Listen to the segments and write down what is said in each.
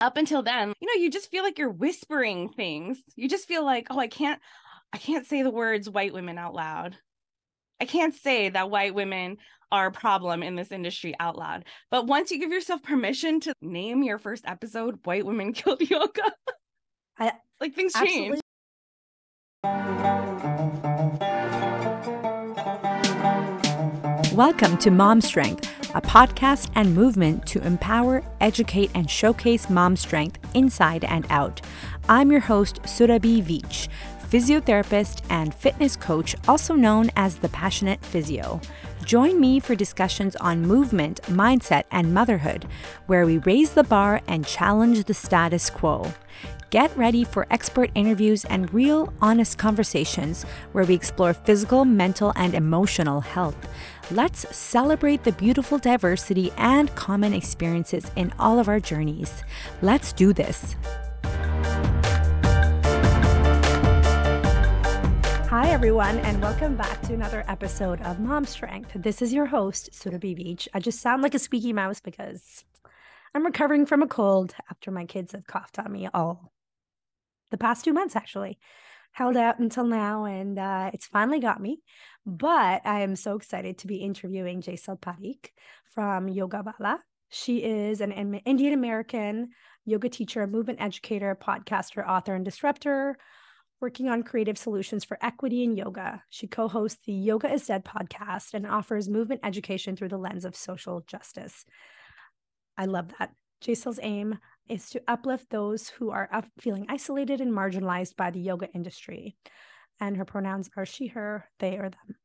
up until then, you know, you just feel like you're whispering things. You just feel like, oh, I can't, I can't say the words white women out loud. I can't say that white women are a problem in this industry out loud. But once you give yourself permission to name your first episode, White Women Killed Yoga, I, like things absolutely. change. Welcome to Mom Strength a podcast and movement to empower, educate, and showcase mom strength inside and out. I'm your host, Surabhi Veitch, physiotherapist and fitness coach, also known as the Passionate Physio. Join me for discussions on movement, mindset, and motherhood, where we raise the bar and challenge the status quo. Get ready for expert interviews and real, honest conversations where we explore physical, mental, and emotional health. Let's celebrate the beautiful diversity and common experiences in all of our journeys. Let's do this. Hi, everyone, and welcome back to another episode of Mom Strength. This is your host, Surabhi Veitch. I just sound like a squeaky mouse because I'm recovering from a cold after my kids have coughed on me all the past two months, actually. Held out until now, and uh, it's finally got me. But I am so excited to be interviewing Jesal Parikh from Yogawalla. She is an Indian American yoga teacher, movement educator, podcaster, author, and disruptor working on creative solutions for equity in yoga. She co hosts the Yoga is Dead podcast and offers movement education through the lens of social justice. I love that. Jesal's aim is to uplift those who are feeling isolated and marginalized by the yoga industry and her pronouns are she, her, they, or them.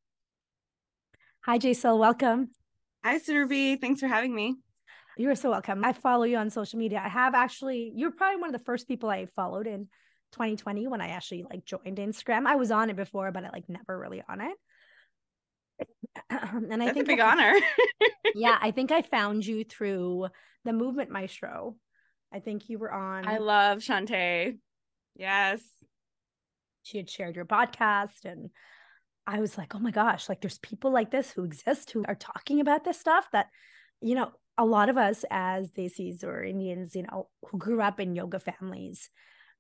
Hi, Jesal. Welcome. Hi, Surabhi. Thanks for having me. You're so welcome. I follow you on social media. I have actually, you're probably one of the first people I followed in 2020 when I actually like joined Instagram. I was on it before, but I like never really on it. and I That's think a big I, honor. yeah, I think I found you through the Movement Maestro. I think you were on. I love Shantae. Yes she had shared your podcast and I was like, oh my gosh, like there's people like this who exist who are talking about this stuff that, you know, a lot of us as Desis or Indians, you know, who grew up in yoga families,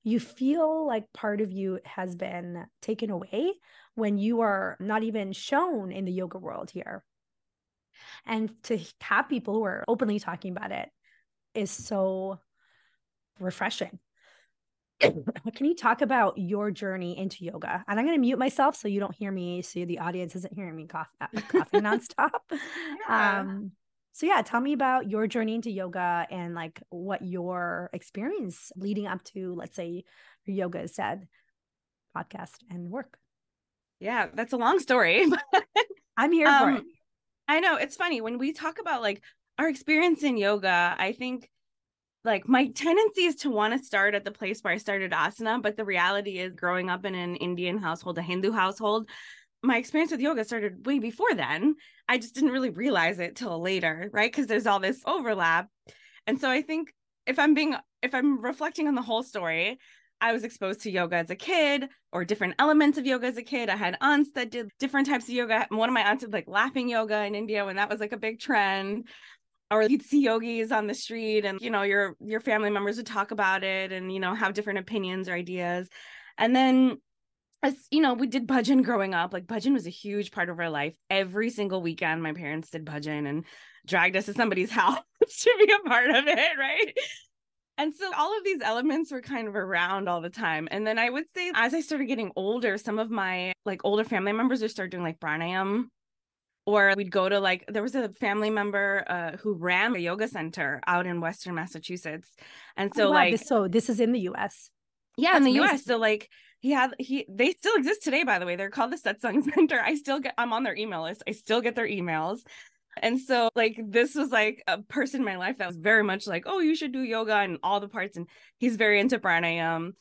you feel like part of you has been taken away when you are not even shown in the yoga world here. And to have people who are openly talking about it is so refreshing. can you talk about your journey into yoga? And I'm going to mute myself so you don't hear me, so the audience isn't hearing me cough, uh, coughing nonstop. Yeah. Um, so yeah, tell me about your journey into yoga and like what your experience leading up to, let's say, your yoga is dead podcast and work. Yeah, that's a long story. I'm here um, for it. I know it's funny when we talk about like our experience in yoga. I think like my tendency is to want to start at the place where I started asana, but the reality is growing up in an Indian household, a Hindu household, my experience with yoga started way before then. I just didn't really realize it till later, right? Because there's all this overlap. And so I think if I'm being if I'm reflecting on the whole story, I was exposed to yoga as a kid or different elements of yoga as a kid. I had aunts that did different types of yoga. One of my aunts did like laughing yoga in India when that was like a big trend or you'd see yogis on the street and you know your your family members would talk about it and you know have different opinions or ideas. And then as you know we did bhajan growing up like bhajan was a huge part of our life. Every single weekend my parents did bhajan and dragged us to somebody's house to be a part of it right? And so all of these elements were kind of around all the time. And then I would say as I started getting older, some of my like older family members would start doing like pranayam or we'd go to like there was a family member uh, who ran a yoga center out in western massachusetts and so oh, wow. like this, so this is in the us yeah That's in the amazing. us so like he had he they still exist today by the way they're called the satsang center i still get i'm on their email list i still get their emails and so like this was like a person in my life that was very much like oh you should do yoga and all the parts and he's very into pranayam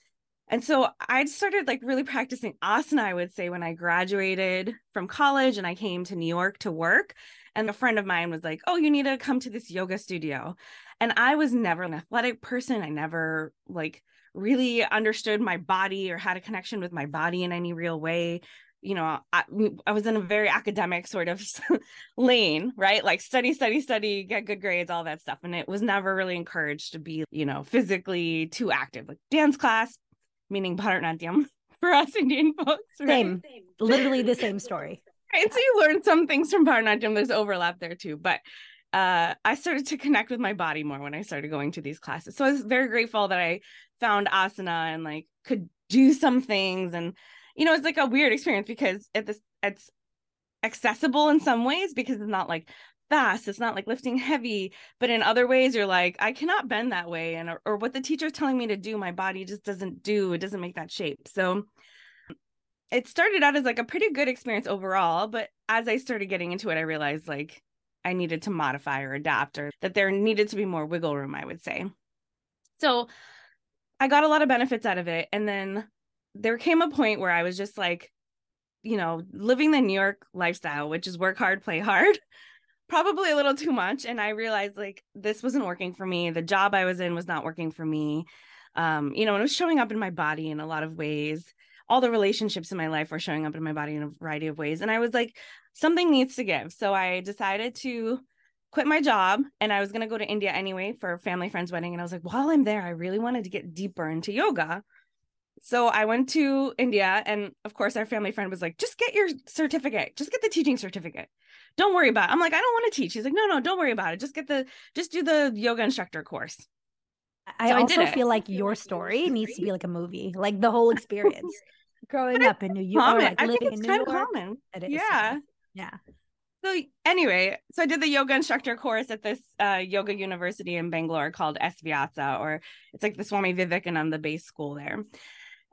and so I started like really practicing asana, I would say, when I graduated from college and I came to New York to work. And a friend of mine was like, Oh, you need to come to this yoga studio. And I was never an athletic person. I never like really understood my body or had a connection with my body in any real way. you know, I, I was in a very academic sort of lane, right? Like study, study, study, get good grades, all that stuff. And it was never really encouraged to be, you know, physically too active. Like dance class, meaning Bharatanatyam for us Indian folks. Right? Same, literally the same story. Right. So you learn some things from Bharatanatyam. There's overlap there too. But uh, I started to connect with my body more when I started going to these classes. So I was very grateful that I found asana and like could do some things and you know, it's like a weird experience because it's it's accessible in some ways because it's not like fast it's not like lifting heavy but in other ways you're like i cannot bend that way and or, or what the teacher's telling me to do my body just doesn't do it doesn't make that shape. So it started out as like a pretty good experience overall but as i started getting into it i realized like i needed to modify or adapt or that there needed to be more wiggle room i would say. So i got a lot of benefits out of it and then there came a point where I was just like, you know, living the New York lifestyle, which is work hard, play hard, probably a little too much. And I realized like this wasn't working for me. The job I was in was not working for me. Um, you know, and it was showing up in my body in a lot of ways. All the relationships in my life were showing up in my body in a variety of ways. And I was like, something needs to give. So I decided to quit my job and I was going to go to India anyway for a family friend's wedding. And I was like, while I'm there, I really wanted to get deeper into yoga so I went to India, and of course, our family friend was like, "Just get your certificate. Just get the teaching certificate. Don't worry about." It. I'm like, "I don't want to teach." He's like, "No, no, don't worry about it. Just get the, just do the yoga instructor course." I so also I feel like your story needs to be like a movie, like the whole experience. Growing up in New York, like I think it's kind of common. It is. Yeah. Yeah. So anyway, so I did the yoga instructor course at this uh, yoga university in Bangalore called SVyasa, or it's like the Swami Vivekananda base school there.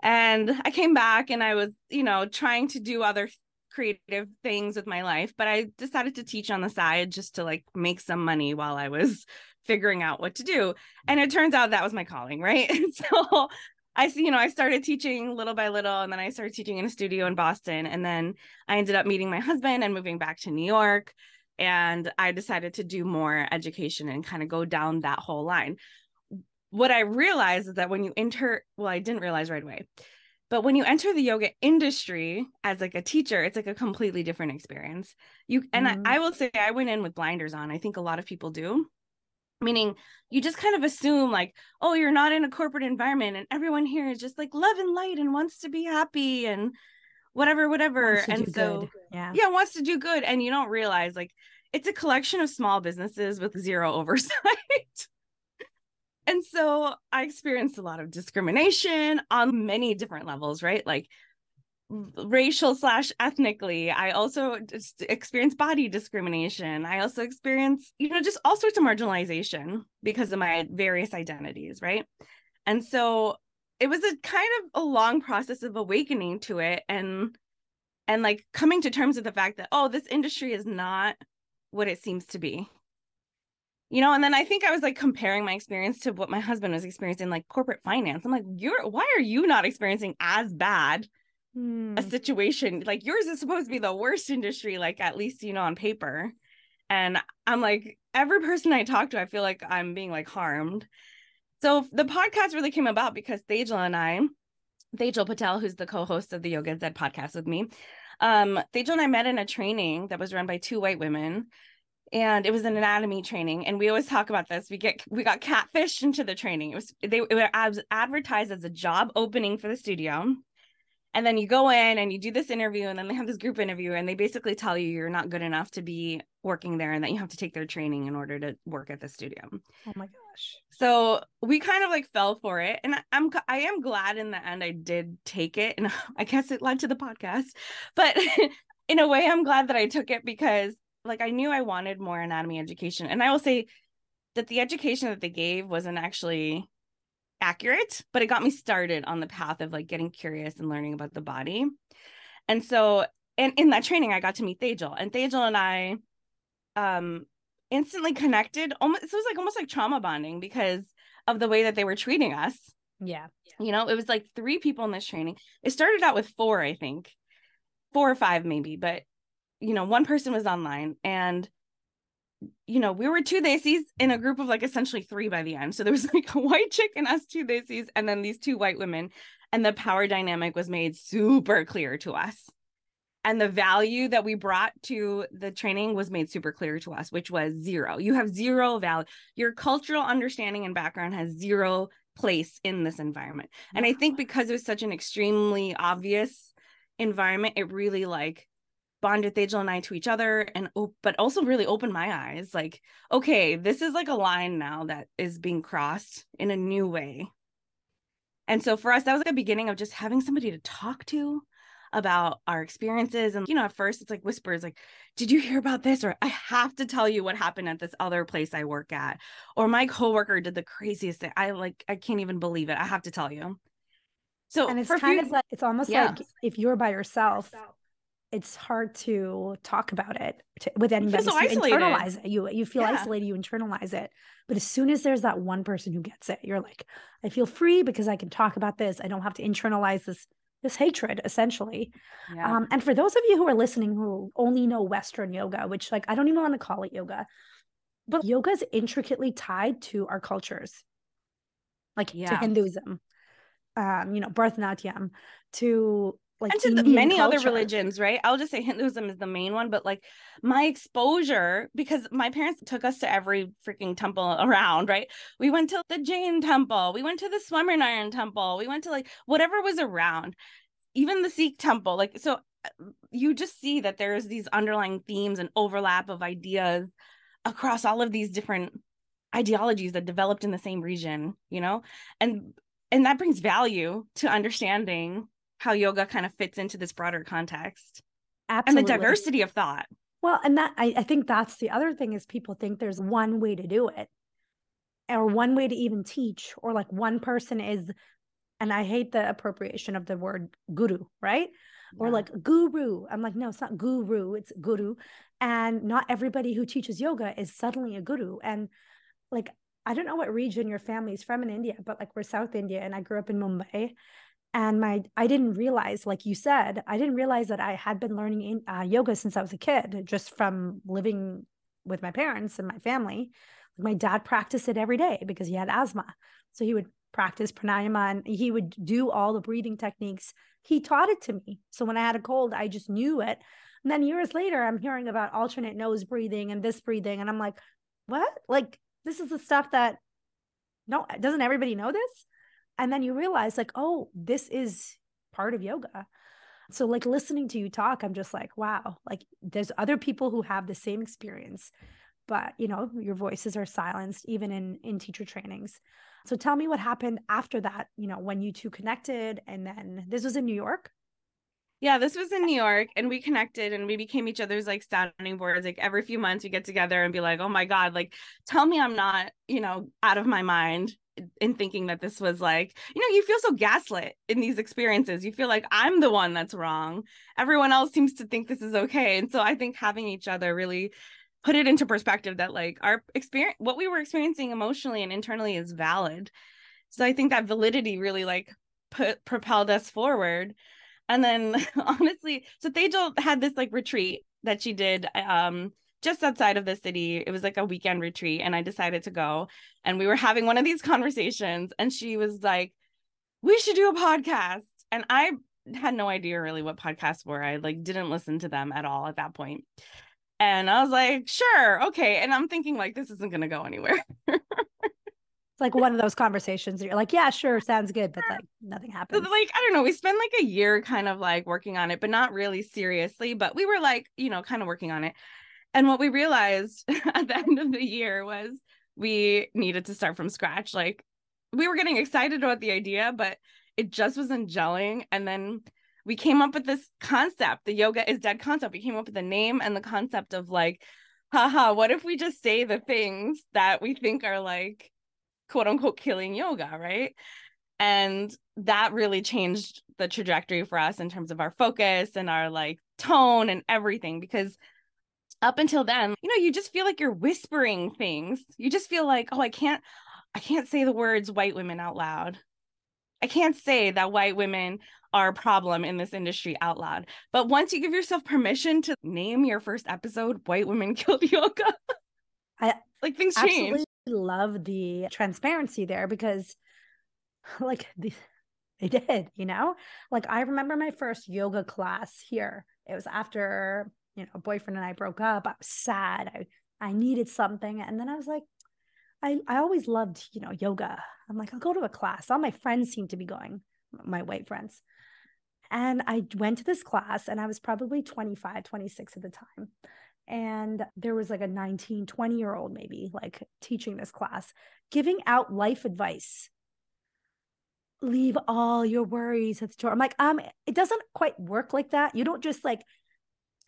And I came back and I was, you know, trying to do other creative things with my life, but I decided to teach on the side just to like make some money while I was figuring out what to do. And it turns out that was my calling, right? So I you know, I started teaching little by little, and then I started teaching in a studio in Boston. And then I ended up meeting my husband and moving back to New York. And I decided to do more education and kind of go down that whole line what I realized is that when you enter, well, I didn't realize right away, but when you enter the yoga industry as like a teacher, it's like a completely different experience. You and mm-hmm. I, I will say I went in with blinders on. I think a lot of people do. Meaning you just kind of assume like, oh, you're not in a corporate environment and everyone here is just like love and light and wants to be happy and whatever, whatever. And so good. yeah. Yeah, wants to do good. And you don't realize like it's a collection of small businesses with zero oversight. And so I experienced a lot of discrimination on many different levels, right? Like racial slash ethnically. I also experienced body discrimination. I also experienced, you know, just all sorts of marginalization because of my various identities, right? And so it was a kind of a long process of awakening to it and and like coming to terms with the fact that oh this industry is not what it seems to be you know and then i think i was like comparing my experience to what my husband was experiencing like corporate finance. I'm like you're why are you not experiencing as bad hmm. a situation? Like yours is supposed to be the worst industry like at least you know on paper. And i'm like every person i talk to i feel like i'm being like harmed. So the podcast really came about because Tejal and I, Tejal Patel, who's the co-host of the Yoga's Dead podcast with me, um, and I met in a training that was run by two white women and it was an anatomy training and we always talk about this we get we got catfished into the training. It was they it was advertised as a job opening for the studio. And then you go in and you do this interview and then they have this group interview and they basically tell you you're not good enough to be working there and that you have to take their training in order to work at the studio. Oh my gosh. So we kind of like fell for it and i'm i am glad in the end i did take it and i guess it led to the podcast. But in a way i'm glad that i took it because like I knew I wanted more anatomy education. And I will say that the education that they gave wasn't actually accurate, but it got me started on the path of like getting curious and learning about the body. And so and in that training I got to meet Tejal and Tejal and I um instantly connected almost it was like almost like trauma bonding because of the way that they were treating us. Yeah. You know, it was like three people in this training. It started out with four, I think. Four or five maybe, but you know, one person was online and you know, we were two desis in a group of like essentially three by the end. So there was like a white chick and us two desis, and then these two white women. And the power dynamic was made super clear to us. and the value that we brought to the training was made super clear to us which was zero you have zero value your cultural understanding and background has zero place in this environment and i think because it was such an extremely obvious environment it really like bonded Tejal and I to each other and but also really opened my eyes like okay this is like a line now that is being crossed in a new way. And so for us that was like the beginning of just having somebody to talk to about our experiences. And you know at first it's like whispers like did you hear about this? or I have to tell you what happened at this other place I work at. Or my coworker did the craziest thing. I like I can't even believe it. I have to tell you. So and it's kind few, of like it's almost yeah. like if you're by yourself it's hard to talk about it to, with anybody. You, so you internalize it. You you feel yeah. isolated. You internalize it. But as soon as there's that one person who gets it, you're like, I feel free because I can talk about this. I don't have to internalize this this hatred essentially. Yeah. Um, and for those of you who are listening who only know Western yoga, which like I don't even want to call it yoga, but yoga is intricately tied to our cultures, like yeah. to Hinduism, um, you know, Bharatanatyam, to like and to many culture. other religions, right? I'll just say Hinduism is the main one, but like my exposure, because my parents took us to every freaking temple around, right? We went to the Jain temple, we went to the Swaminarayan temple, we went to like whatever was around, even the Sikh temple. Like, so uh, you just see that there's these underlying themes and overlap of ideas across all of these different ideologies that developed in the same region, you know? And and that brings value to understanding how yoga kind of fits into this broader context Absolutely. and the diversity of thought. Well, and that I, I think that's the other thing is people think there's one way to do it or one way to even teach or like one person is and I hate the appropriation of the word guru, right? Yeah. Or like guru. I'm like, no, it's not guru, it's guru. And not everybody who teaches yoga is suddenly a guru. And like, I don't know what region your family is from in India, but like we're South India and I grew up in Mumbai and my i didn't realize like you said i didn't realize that i had been learning in, uh, yoga since i was a kid just from living with my parents and my family. My dad practiced it every day because he had asthma. So he would practice pranayama and he would do all the breathing techniques. He taught it to me. So when i had a cold i just knew it. And then years later i'm hearing about alternate nose breathing and this breathing and i'm like what? Like this is the stuff that no doesn't everybody know this and then you realize like oh this is part of yoga. So like listening to you talk i'm just like wow. Like there's other people who have the same experience but you know your voices are silenced even in in teacher trainings. So tell me what happened after that you know when you two connected and then this was in new york? Yeah, this was in New York and we connected and we became each other's like sounding boards. Like every few months we get together and be like, oh my God, like tell me I'm not, you know, out of my mind in thinking that this was like, you know, you feel so gaslit in these experiences. You feel like I'm the one that's wrong. Everyone else seems to think this is okay. And so I think having each other really put it into perspective that like our experience, what we were experiencing emotionally and internally is valid. So I think that validity really like put propelled us forward. And then honestly, so Tejal had this like retreat that she did um just outside of the city. It was like a weekend retreat, and I decided to go. And we were having one of these conversations, and she was like, "We should do a podcast." And I had no idea really what podcasts were. I like didn't listen to them at all at that point. And I was like, "Sure, okay." And I'm thinking like this isn't going to go anywhere. it's like one of those conversations you're like, "Yeah, sure, sounds good," but like nothing happens. Like I don't know, we spent like a year kind of like working on it, but not really seriously, but we were like, you know, kind of working on it. And what we realized at the end of the year was we needed to start from scratch. Like we were getting excited about the idea, but it just wasn't gelling. And then we came up with this concept, the yoga is dead concept. We came up with the name and the concept of like, haha, what if we just say the things that we think are like quote unquote killing yoga, right? And that really changed the trajectory for us in terms of our focus and our like tone and everything because up until then, you know, you just feel like you're whispering things. You just feel like, oh, I can't, I can't say the words white women out loud. I can't say that white women are a problem in this industry out loud. But once you give yourself permission to name your first episode, White Women Killed Yoga, I like things change. love the transparency there because like the It did, you know? Like I remember my first yoga class here. It was after, you know, boyfriend and I broke up. I was sad. I I needed something. And then I was like, I, I always loved, you know, yoga. I'm like, I'll go to a class. All my friends seem to be going, my white friends. And I went to this class and I was probably 25, 26 at the time. And there was like a 19, 20 year old, maybe like teaching this class, giving out life advice leave all your worries at the door. I'm like, um, it doesn't quite work like that. You don't just like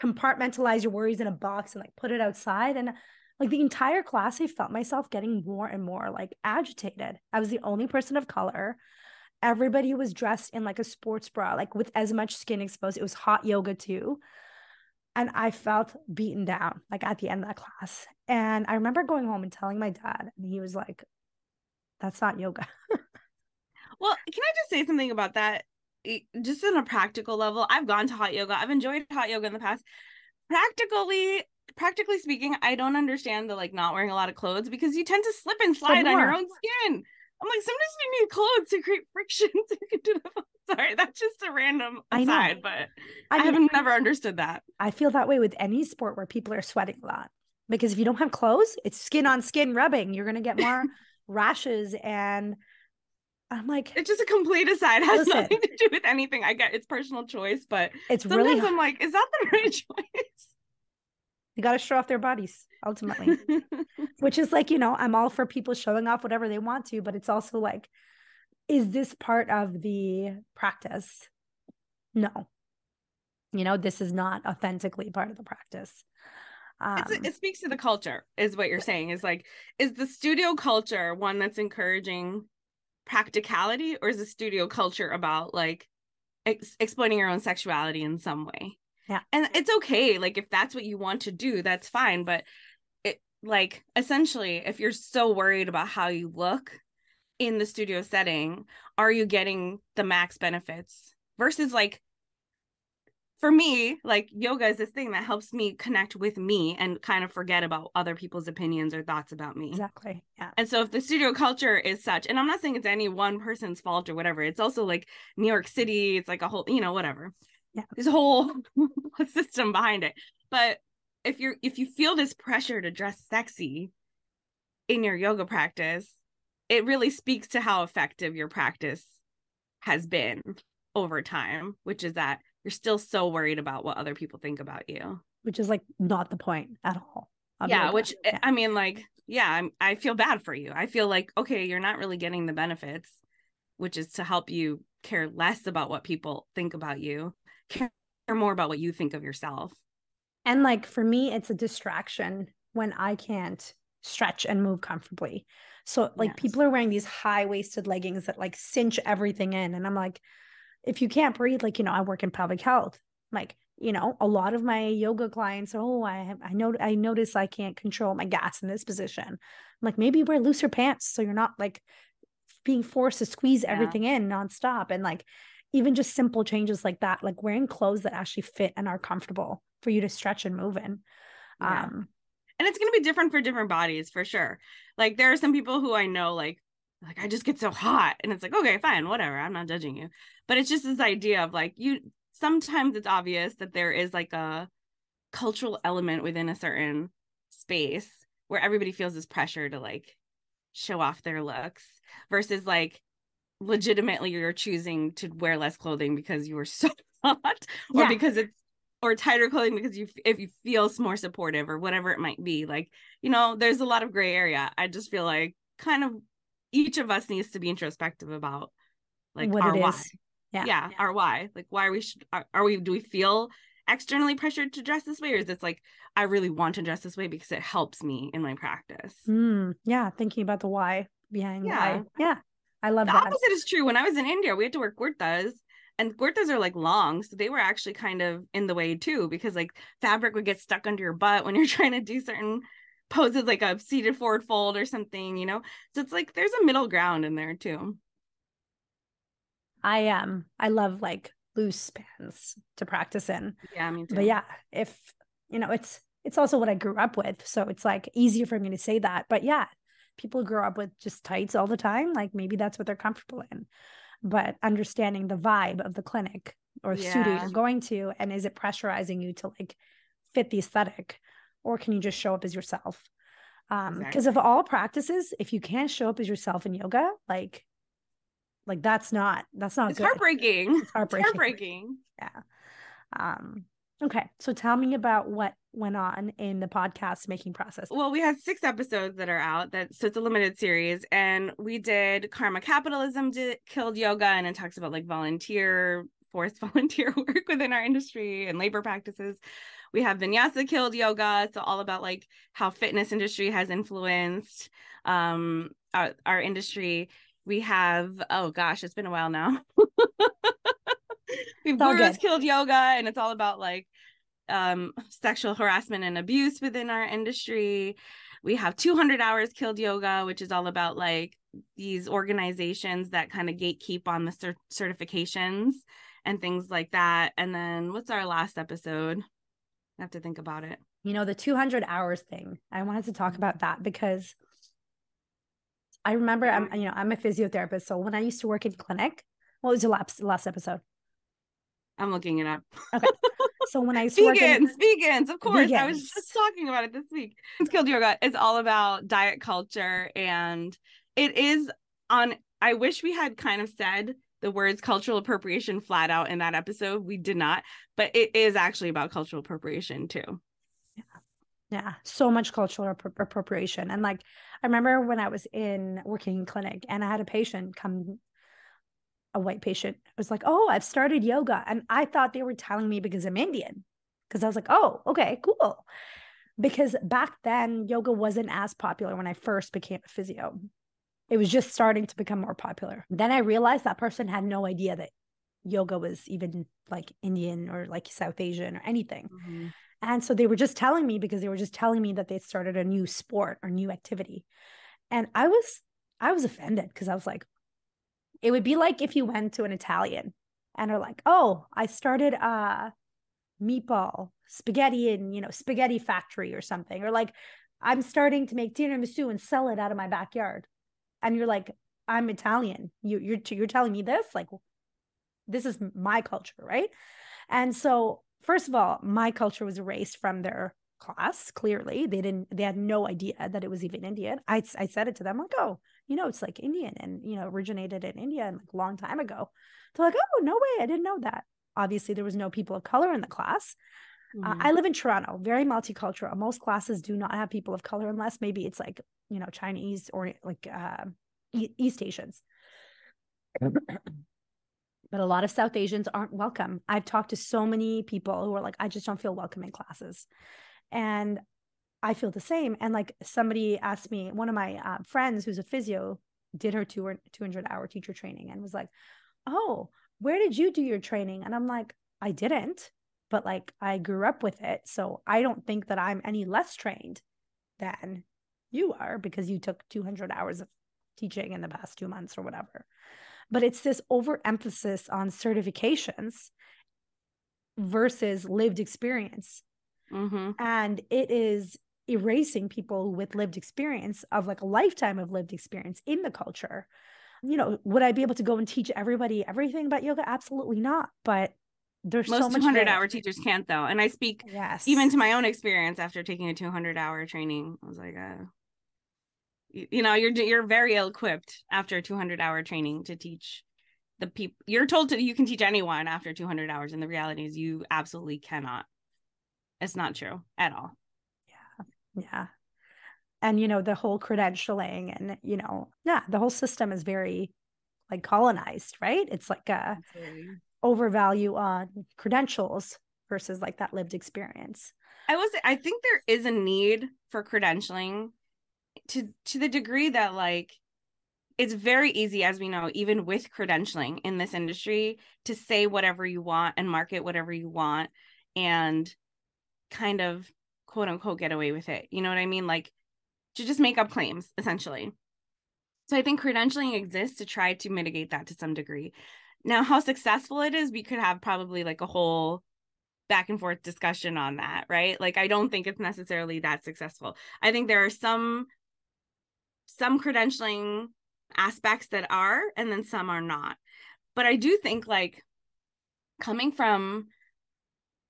compartmentalize your worries in a box and like put it outside. And like the entire class, I felt myself getting more and more like agitated. I was the only person of color. Everybody was dressed in like a sports bra, like with as much skin exposed. It was hot yoga too. And I felt beaten down like at the end of that class. And I remember going home and telling my dad, and he was like, that's not yoga. Well, can I just say something about that? Just on a practical level, I've gone to hot yoga. I've enjoyed hot yoga in the past. Practically, practically speaking, I don't understand the like not wearing a lot of clothes because you tend to slip and slide on your own skin. I'm like, sometimes you need clothes to create friction so you can do the sorry, that's just a random aside, but I, mean, I have never understood that. I feel that way with any sport where people are sweating a lot. Because if you don't have clothes, it's skin on skin rubbing. You're gonna get more rashes and I'm like, it's just a complete aside. It has listen, nothing to do with anything. I get it's personal choice, but it's sometimes really. I'm like, is that the right choice? They got to show off their bodies ultimately, which is like you know, I'm all for people showing off whatever they want to, but it's also like, is this part of the practice? No. You know, this is not authentically part of the practice. Um, it speaks to the culture, is what you're saying. Is like, is the studio culture one that's encouraging practicality or is the studio culture about like ex- exploiting your own sexuality in some way? Yeah. And it's okay like if that's what you want to do that's fine but it like essentially if you're so worried about how you look in the studio setting are you getting the max benefits versus like for me, like yoga is this thing that helps me connect with me and kind of forget about other people's opinions or thoughts about me. Exactly. Yeah. And so if the studio culture is such, and I'm not saying it's any one person's fault or whatever, it's also like New York City, it's like a whole, you know, whatever. Yeah. There's a whole system behind it. But if you're if you feel this pressure to dress sexy in your yoga practice, it really speaks to how effective your practice has been over time, which is that you're still so worried about what other people think about you which is like not the point at all yeah which yeah. i mean like yeah I'm, i feel bad for you i feel like okay you're not really getting the benefits which is to help you care less about what people think about you care more about what you think of yourself and like for me it's a distraction when i can't stretch and move comfortably so like yes. people are wearing these high waisted leggings that like cinch everything in and i'm like if you can't breathe, like, you know, I work in public health, like, you know, a lot of my yoga clients, oh, I have, I know, I notice I can't control my gas in this position. I'm like, maybe wear looser pants so you're not like being forced to squeeze yeah. everything in nonstop. And like, even just simple changes like that, like wearing clothes that actually fit and are comfortable for you to stretch and move in. Yeah. Um, and it's going to be different for different bodies for sure. Like, there are some people who I know, like, like I just get so hot. And it's like okay fine whatever I'm not judging you. But it's just this idea of like you sometimes it's obvious that there is like a cultural element within a certain space where everybody feels this pressure to like show off their looks versus like legitimately you're choosing to wear less clothing because you were so hot or yeah. because it's or tighter clothing because you if you feel more supportive or whatever it might be. Like you know there's a lot of gray area. I just feel like kind of each of us needs to be introspective about like what our why. Yeah. yeah. yeah. our why. Like why are we should are, are we do we feel externally pressured to dress this way or is it like I really want to dress this way because it helps me in my practice? Mm, yeah, thinking about the why behind yeah. why. Yeah. I love the that. opposite is true. When I was in India, we had to wear kurtas and kurtas are like long so they were actually kind of in the way too because like fabric would get stuck under your butt when you're trying to do certain poses like a seated forward fold or something, you know? So it's like there's a middle ground in there too. I um I love like loose pants to practice in. Yeah, me too. But yeah, if you know, it's it's also what I grew up with. So it's like easier for me to say that. But yeah, people grow up with just tights all the time. Like maybe that's what they're comfortable in. but understanding the vibe of the clinic or Yeah. studio you're going to and is it pressurizing you to like fit the aesthetic or can you just show up as yourself um because of all practices if you can't show up as yourself in yoga like like that's not that's not It's good heartbreaking. it's It's heartbreaking Yeah. um okay so tell me about what went on in the podcast making process Well, we had six episodes that are out. That so it's a limited series, and we did karma capitalism did, killed yoga, and it talks about like volunteer forced volunteer work within our industry and labor practices. We have vinyasa killed yoga, so all about like how fitness industry has influenced um our, our industry. We have oh gosh, it's been a while now. We've gurus killed yoga, and it's all about like um sexual harassment and abuse within our industry. We have 200 hours killed yoga, which is all about like these organizations that kind of gatekeep on the cert- certifications and things like that. And then what's our last episode? I have to think about it. you know the 200 hours thing i wanted to talk about that because i remember i'm you know i'm a physiotherapist so when i used to work in clinic what was your last last episode I'm looking it up. Okay. so when i work in Vegans, vegans, of course. I was just talking about it this week. Skilled yoga is all about diet culture, and it is on. I wish we had kind of said the words cultural appropriation flat out in that episode. We did not, but it is actually about cultural appropriation too. yeah. Yeah, so much cultural appro- appropriation. And like i remember when i was in working in clinic and i had a patient come a white patient. I was like oh i've started yoga. And i thought they were telling me because i'm indian. Because i was like oh okay cool. Because back then yoga wasn't as popular when i first became a physio it was just starting to become more popular then i realized that person had no idea that yoga was even like indian or like south asian or anything mm-hmm. and so they were just telling me because they were just telling me that they started a new sport or new activity. And I was I was offended because I was like, it would be like if you went to an Italian and are like, oh, I started a meatball, spaghetti and you know, spaghetti factory or something. Or like, I'm starting to make tiramisu and sell it out of my backyard. And you're like, I'm Italian. You you're you're telling me this? Like this is my culture, right? And so first of all, my culture was erased from their class. Clearly, they didn't. They had no idea that it was even Indian. I I said it to them like, oh, you know, it's like Indian and you know originated in India and like a long time ago. They're like, oh, no way, I didn't know that. Obviously, there was no people of color in the class. Uh, Mhm. I live in Toronto, very multicultural. Most classes do not have people of color unless maybe it's like you know Chinese or like uh, East Asians. but a lot of South Asians aren't welcome. I've talked to so many people who are like, I just don't feel welcome in classes. And I feel the same. And like somebody asked me, one of my uh, friends who's a physio did her two 200 hour teacher training and was like, Oh, where did you do your training? And I'm like, I didn't, but like I grew up with it. So I don't think that I'm any less trained than you are because you took 200 hours of teaching in the past two months or whatever but it's this overemphasis on certifications versus lived experience Mhm. and it is erasing people with lived experience of like a lifetime of lived experience in the culture you know would i be able to go and teach everybody everything about yoga absolutely not but there's Most so much 200 hour teachers can't though, and I speak yes even to my own experience after taking a 200 hour training. I was like, uh, you, you know, you're you're very ill equipped after a 200 hour training to teach the people. You're told to you can teach anyone after 200 hours, and the reality is you absolutely cannot. It's not true at all. yeah yeah and you know the whole credentialing and you know yeah the whole system is very like colonized right it's like a overvalue on credentials versus like that lived experience I was I think there is a need for credentialing to to the degree that like it's very easy as we know even with credentialing in this industry to say whatever you want and market whatever you want and kind of quote unquote get away with it. You know what I mean? Like to just make up claims essentially. So I think credentialing exists to try to mitigate that to some degree. Now, how successful it is, we could have probably like a whole back and forth discussion on that, right? Like I don't think it's necessarily that successful. I think there are some some credentialing aspects that are and then some are not. but I do think like coming from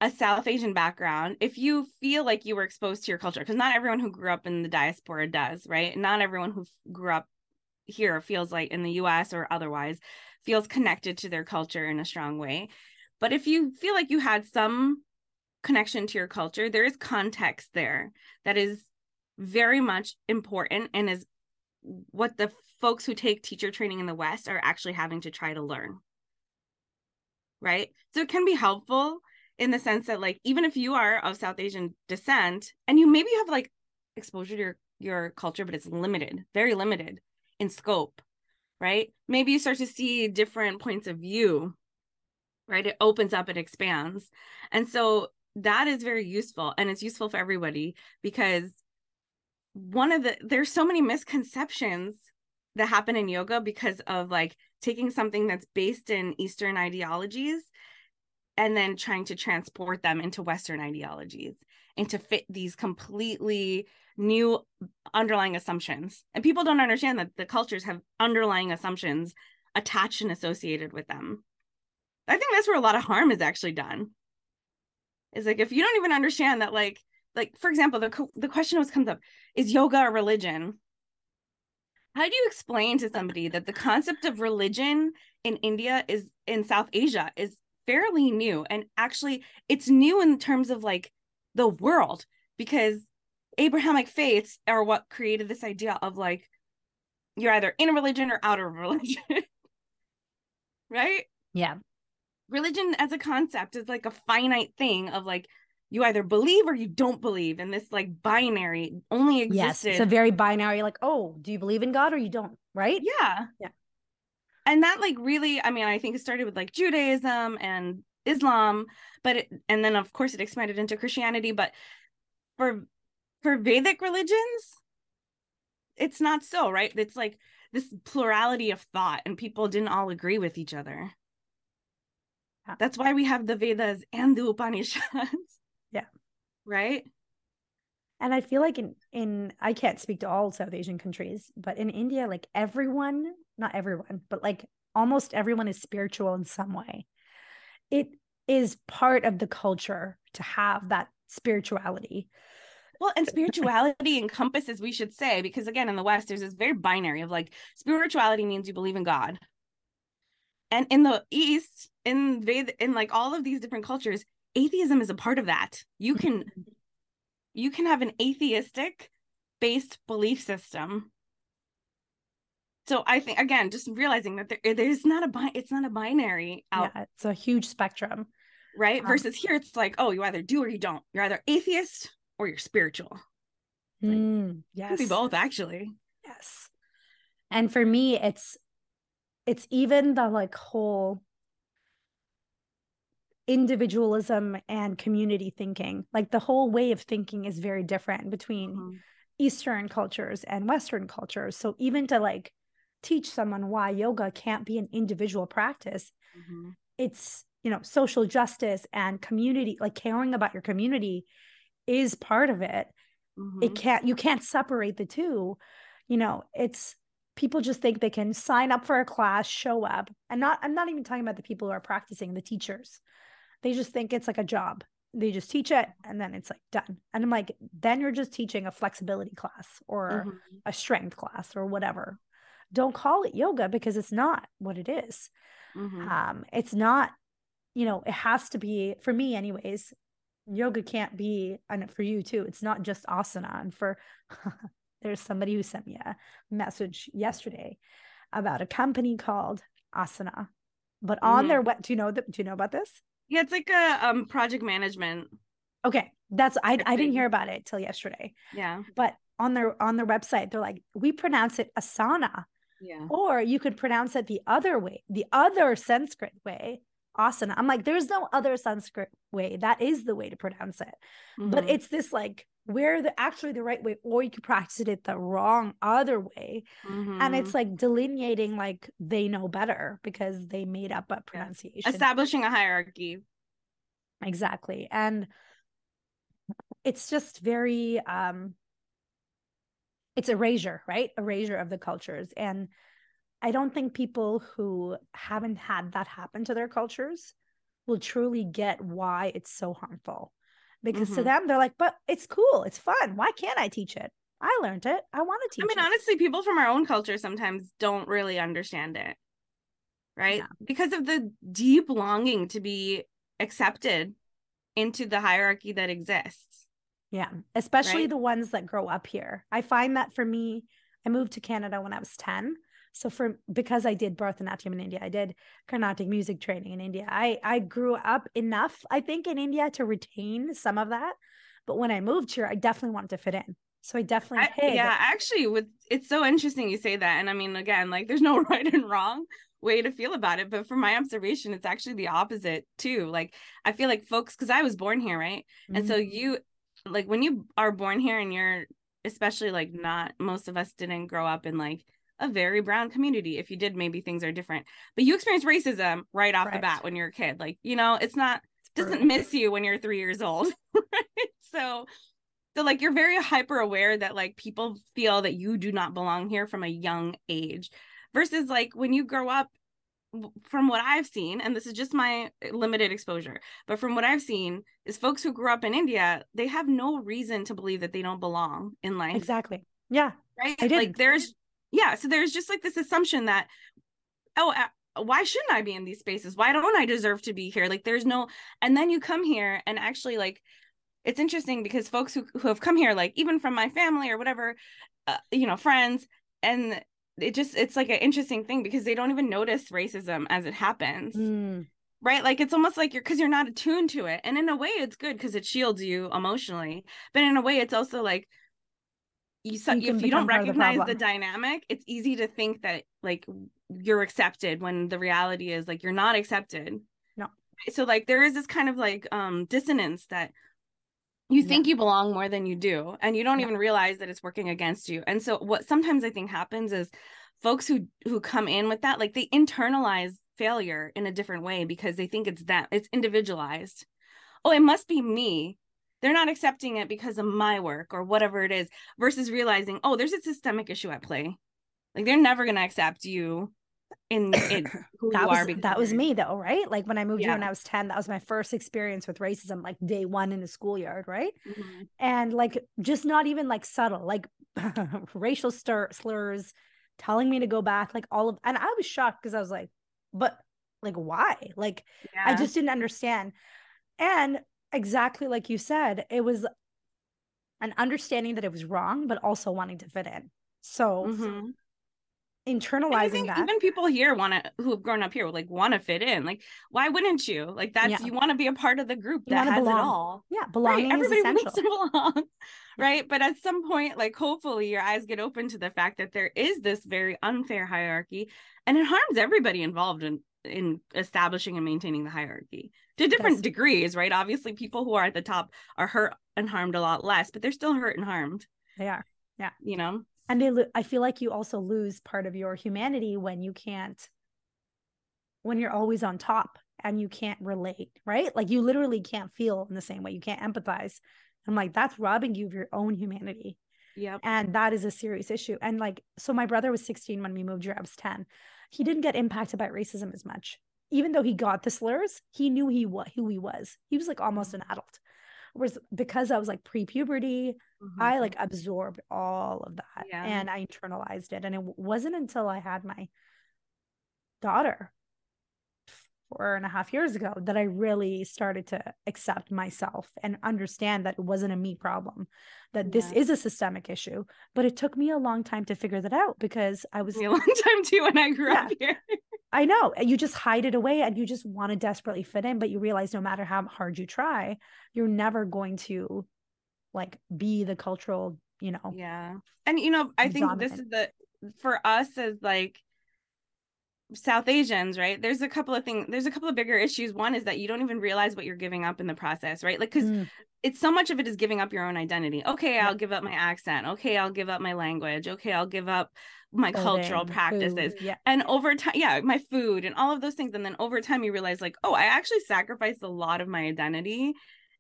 a South Asian background, if you feel like you were exposed to your culture, because not everyone who grew up in the diaspora does, right? Not everyone who grew up here feels like in the US or otherwise feels connected to their culture in a strong way. But if you feel like you had some connection to your culture, there is context there that is very much important and is what the folks who take teacher training in the West are actually having to try to learn. Right. So it can be helpful in the sense that, like, even if you are of South Asian descent and you maybe have like exposure to your, your culture, but it's limited, very limited in scope, right? Maybe you start to see different points of view, right? It opens up, it expands. And so that is very useful and it's useful for everybody because one of the there's so many misconceptions that happen in yoga because of like taking something that's based in eastern ideologies and then trying to transport them into western ideologies and to fit these completely new underlying assumptions. And people don't understand that the cultures have underlying assumptions attached and associated with them. I think that's where a lot of harm is actually done. Is like if you don't even understand that like like for example the the question always comes up is yoga a religion? How do you explain to somebody that the concept of religion in India is in South Asia is fairly new and actually it's new in terms of like the world? Because Abrahamic faiths are what created this idea of like you're either in a religion or out of religion. right? Yeah religion as a concept is like a finite thing of like you either believe or you don't believe and this like binary only existed yes it's a very binary like oh do you believe in god or you don't right yeah yeah and that like really i mean i think it started with like judaism and islam but it, and then of course it expanded into christianity but for for vedic religions it's not so right it's like this plurality of thought and people didn't all agree with each other yeah. That's why we have the Vedas and the Upanishads. Yeah. Right? And I feel like in in I can't speak to all South Asian countries, but in India like everyone, not everyone, but like almost everyone is spiritual in some way. It is part of the culture to have that spirituality. Well, and spirituality encompasses, we should say, because again, in the West, there's this very binary of like spirituality means you believe in God. And in the East, in Ved in like all of these different cultures, atheism is a part of that. You can you can have an atheistic based belief system. So I think again, just realizing that there, there's not a it's not a binary out. Yeah, it's a huge spectrum. Right? Um, Versus here it's like, oh, you either do or you don't. You're either atheist or you're spiritual. Like, mm, yes. be both actually. Yes. And for me, it's it's even the like whole individualism and community thinking. Like the whole way of thinking is very different between mm-hmm. Eastern cultures and Western cultures. So even to like teach someone why yoga can't be an individual practice, mm-hmm. it's, you know, social justice and community, like caring about your community is part of it. Mm-hmm. It can't, you can't separate the two. You know, it's, people just think they can sign up for a class, show up, and not I'm not even talking about the people who are practicing, the teachers. They just think it's like a job. They just teach it and then it's like done. And I'm like, then you're just teaching a flexibility class or mm-hmm. a strength class or whatever. Don't call it yoga because it's not what it is. Mm-hmm. Um, it's not, you know, it has to be for me, anyways. Yoga can't be, and for you too, it's not just asana. And for there's somebody who sent me a message yesterday about a company called Asana. But on mm-hmm. their web, do you know that? Do you know about this? Yeah, it's like a um project management. Okay, that's I I didn't hear about it till yesterday. Yeah, but on their on their website, they're like, we pronounce it Asana. Yeah. Or you could pronounce it the other way, the other Sanskrit way, asana. I'm like, there's no other Sanskrit way. That is the way to pronounce it. Mm-hmm. But it's this like where the actually the right way or you could practice it the wrong other way mm-hmm. and it's like delineating like they know better because they made up a pronunciation yeah. establishing a hierarchy exactly and it's just very um it's erasure right erasure of the cultures and I don't think people who haven't had that happen to their cultures will truly get why it's so harmful. Because mm-hmm. to them, they're like, but it's cool, it's fun. Why can't I teach it? I learned it. I want to teach I mean, it. honestly, people from our own culture sometimes don't really understand it. Right? Yeah. Because of the deep longing to be accepted into the hierarchy that exists. Yeah, especially right? the ones that grow up here. I find that for me, I moved to Canada when I was 10. So for because I did Bharatanatyam in India, I did Carnatic music training in India. I I grew up enough, I think, in India to retain some of that. But when I moved here, I definitely wanted to fit in. So I definitely I, yeah, actually with it's so interesting you say that. And I mean, again, like there's no right and wrong way to feel about it. But from my observation, it's actually the opposite too. Like I feel like folks, because I was born here, right? Mm-hmm. And so mm-hmm. you like when you are born here and you're especially like not most of us didn't grow up in like a very brown community. If you did, maybe things are different. But you experience racism right off right. the bat when you're a kid. Like, you know, it's not it's doesn't miss you when you're three years old. Right. So so like you're very hyper aware that like people feel that you do not belong here from a young age versus like when you grow up from what I've seen, and this is just my limited exposure, but from what I've seen, is folks who grew up in India, they have no reason to believe that they don't belong in life. Exactly. Yeah. Right. I. Like there's, yeah. So there's just like this assumption that, oh, why shouldn't I be in these spaces? Why don't I deserve to be here? Like there's no, and then you come here and actually like, it's interesting because folks who, who have come here, like even from my family or whatever, uh, you know, friends, and it just it's like an interesting thing because they don't even notice racism as it happens mm. right like it's almost like you're because you're not attuned to it and in a way it's good because it shields you emotionally but in a way it's also like you, you if you don't recognize the, the dynamic it's easy to think that like you're accepted when the reality is like you're not accepted. No. So like there is this kind of like um dissonance that you think you belong more than you do and you don't yeah. even realize that it's working against you. And so what sometimes i think happens is folks who who come in with that like they internalize failure in a different way because they think it's that it's individualized. Oh it must be me they're not accepting it because of my work or whatever it is versus realizing oh there's a systemic issue at play like they're never going to accept you in, in who that you was, are. That was me though, right? Like when I moved yeah. here when I was 10, that was my first experience with racism, like day one in the schoolyard, right? Mm-hmm. And like just not even like subtle, like racial stir- slurs, telling me to go back, like all of, and I was shocked because I was like, but like why? Like yeah. I just didn't understand. And exactly like you said, it was an understanding that it was wrong, but also wanting to fit in. So mm-hmm internalizing that even people here want to who have grown up here like want to fit in like why wouldn't you like that's yeah. you want to be a part of the group you that has belong. it all yeah belonging right? everybody wants to belong right but at some point like hopefully your eyes get open to the fact that there is this very unfair hierarchy and it harms everybody involved in in establishing and maintaining the hierarchy to different degrees right? Obviously people who are at the top are hurt and harmed a lot less but they're still hurt and harmed. They are. Yeah. You know? And they lo- i feel like you also lose part of your humanity when you can't when you're always on top and you can't relate right? Like you literally can't feel in the same way. You can't empathize. I'm like that's robbing you of your own humanity. Yeah and that is a serious issue. And like so my brother was 16 when we moved here i was 10 he didn't get impacted by racism as much even though he got the slurs he knew he what who he was he was like almost an adult Whereas because I was like pre-puberty, mm-hmm. I like absorbed all of that yeah. and I internalized it. And it wasn't until I had my daughter four and a half years ago that I really started to accept myself and understand that it wasn't a me problem, that yeah. this is a systemic issue. But it took me a long time to figure that out because I was a long time too when I grew yeah. up here. I know you just hide it away and you just want to desperately fit in, but you realize no matter how hard you try, you're never going to like be the cultural, you know. Yeah. And you know, I think dominant. this is the for us as like South Asians, right? There's a couple of things, there's a couple of bigger issues. One is that you don't even realize what you're giving up in the process, right? Like, because mm. it's so much of it is giving up your own identity. Okay, I'll give up my accent. Okay, I'll give up my language. Okay, I'll give up my cultural practices. Food, yeah. And over time, yeah, my food and all of those things. And then over time, you realize, like, oh, I actually sacrificed a lot of my identity.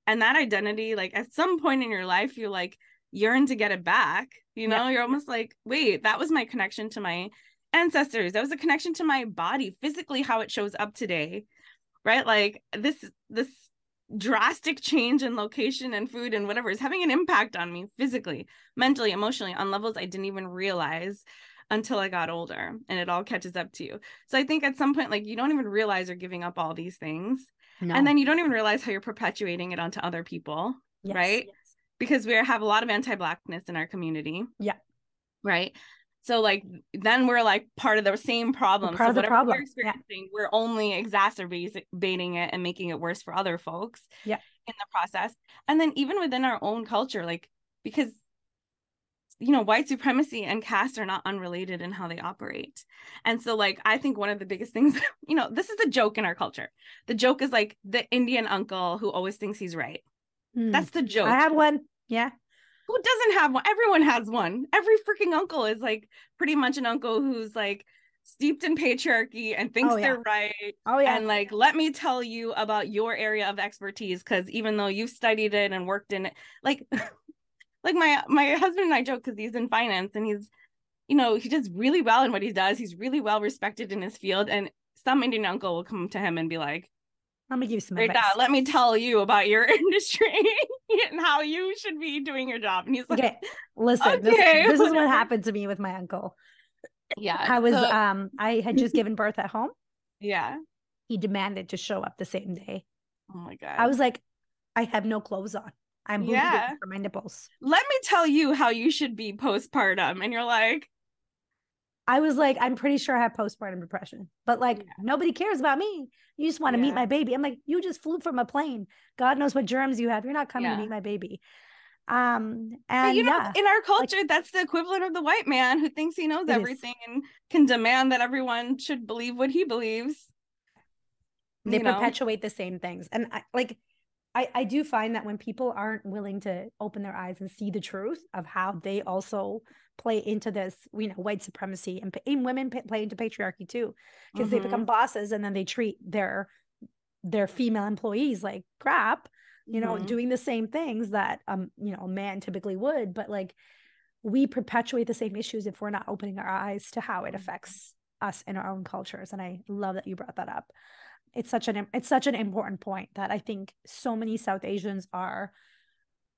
And that identity, like, at some point in your life, you like yearn to get it back. You know, yeah. you're almost like, wait, that was my connection to my ancestors. That was a connection to my body, physically how it shows up today. Right? Like this this drastic change in location and food and whatever is having an impact on me physically, mentally, emotionally on levels I didn't even realize until I got older and it all catches up to you. So I think at some point like you don't even realize you're giving up all these things. No. And then you don't even realize how you're perpetuating it onto other people, yes, right? Yes. Because we have a lot of anti-blackness in our community. Yeah. Right? So like then we're like part of the same problem. Part so of the problem. we're experiencing, yeah. we're only exacerbating it and making it worse for other folks. Yeah. In the process. And then even within our own culture, like because you know, white supremacy and caste are not unrelated in how they operate. And so like I think one of the biggest things, you know, this is a joke in our culture. The joke is like the Indian uncle who always thinks he's right. Mm. That's the joke. I have one. Yeah who doesn't have one? Everyone has one. Every freaking uncle is like pretty much an uncle who's like steeped in patriarchy and thinks oh, yeah. they're right. Oh yeah. And like, let me tell you about your area of expertise because even though you've studied it and worked in it, like, like my my husband and I joke because he's in finance and he's, you know, he does really well in what he does. He's really well respected in his field, and some Indian uncle will come to him and be like, let me give you some advice. Now, let me tell you about your industry and how you should be doing your job. And he's like, okay, listen, okay. This, this, is what happened to me with my uncle. Yeah. I was so... um I had just given birth at home. Yeah. He demanded to show up the same day. Oh my god. I was like, I have no clothes on. I'm yeah. for my nipples. Let me tell you how you should be postpartum. And you're like, I was like, I'm pretty sure I have postpartum depression, but like yeah. nobody cares about me. You just want to yeah. meet my baby. I'm like, you just flew from a plane. God knows what germs you have. You're not coming yeah. to meet my baby. Um, and you know, in our culture, like, that's the equivalent of the white man who thinks he knows everything is. and can demand that everyone should believe what he believes. They perpetuate know? the same things. And I, like, I, I do find that when people aren't willing to open their eyes and see the truth of how they also play into this, you know, white supremacy and, and women play into patriarchy too, because mm-hmm. they become bosses and then they treat their their female employees like crap, you know, mm-hmm. doing the same things that um you know a man typically would, but like we perpetuate the same issues if we're not opening our eyes to how it affects us in our own cultures. And I love that you brought that up. It's such an it's such an important point that I think so many South Asians are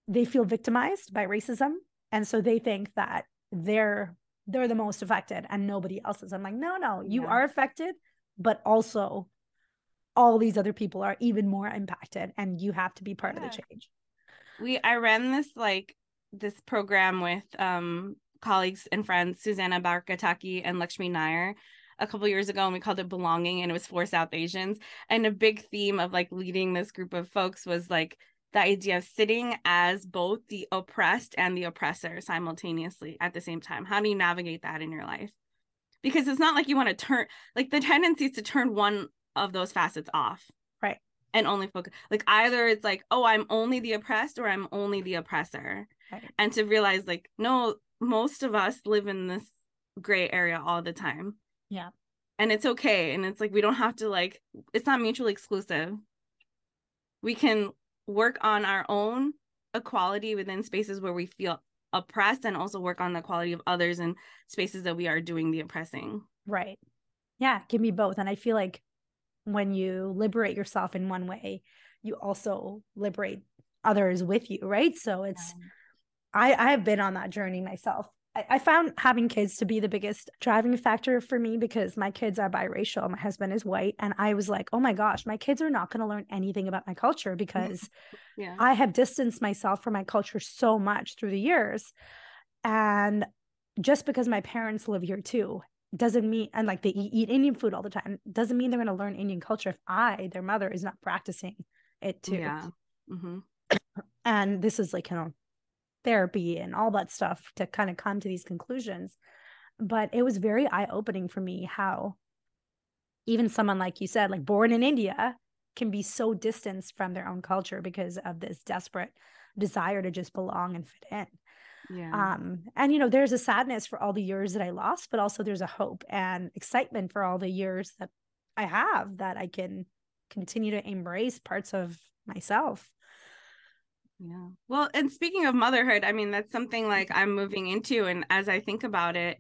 they feel victimized by racism and so they think that they're they're the most affected and nobody else is. I'm like, no, no, you yeah. are affected, but also all these other people are even more impacted and you have to be part yeah. of the change. We I ran this like this program with um colleagues and friends, Susanna Barkataki and Lakshmi Nair a couple years ago and we called it belonging and it was for South Asians. And a big theme of like leading this group of folks was like the idea of sitting as both the oppressed and the oppressor simultaneously at the same time. How do you navigate that in your life? Because it's not like you want to turn, like the tendency is to turn one of those facets off. Right. And only focus, like either it's like, oh, I'm only the oppressed or I'm only the oppressor. Right. And to realize, like, no, most of us live in this gray area all the time. Yeah. And it's okay. And it's like, we don't have to, like, it's not mutually exclusive. We can work on our own equality within spaces where we feel oppressed and also work on the quality of others in spaces that we are doing the oppressing. Right. Yeah, give me both. And I feel like when you liberate yourself in one way, you also liberate others with you, right? So it's yeah. I I have been on that journey myself I, found having kids to be the biggest driving factor for me because my kids are biracial. My husband is white. And I was like, oh my gosh, my kids are not going to learn anything about my culture because yeah. I have distanced myself from my culture so much through the years. And just because my parents live here too doesn't mean and like they eat Indian food all the time doesn't mean they're going to learn Indian culture if I, their mother, is not practicing it too. Yeah. Mm-hmm. And this is like, you know, therapy and all that stuff to kind of come to these conclusions. But it was very eye opening for me how even someone like you said, like born in India, can be so distanced from their own culture because of this desperate desire to just belong and fit in. Yeah. Um, and you know, there's a sadness for all the years that I lost, but also there's a hope and excitement for all the years that I have that I can continue to embrace parts of myself. Yeah. Well, and speaking of motherhood, I mean, that's something like I'm moving into. And as I think about it,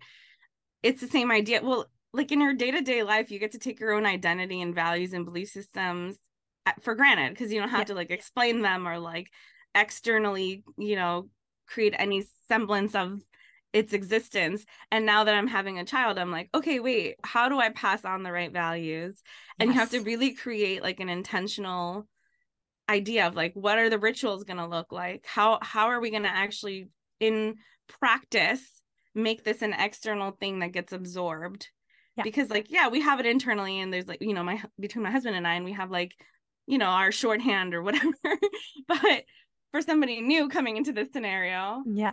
it's the same idea. Well, like in your day-to-day life, you get to take your own identity and values and belief systems uh, for granted because you don't have yeah. to like explain them or like externally, you know, create any semblance of its existence. And now that I'm having a child, I'm like, okay, wait, how do I pass on the right values? And yes. you have to really create like an intentional idea of like what are the rituals going to look like? How how are we going to actually in practice make this an external thing that gets absorbed? Yeah. Because like yeah, we have it internally and there's like, you know, my between my husband and I and we have like you know our shorthand or whatever but for somebody new coming into this scenario yeah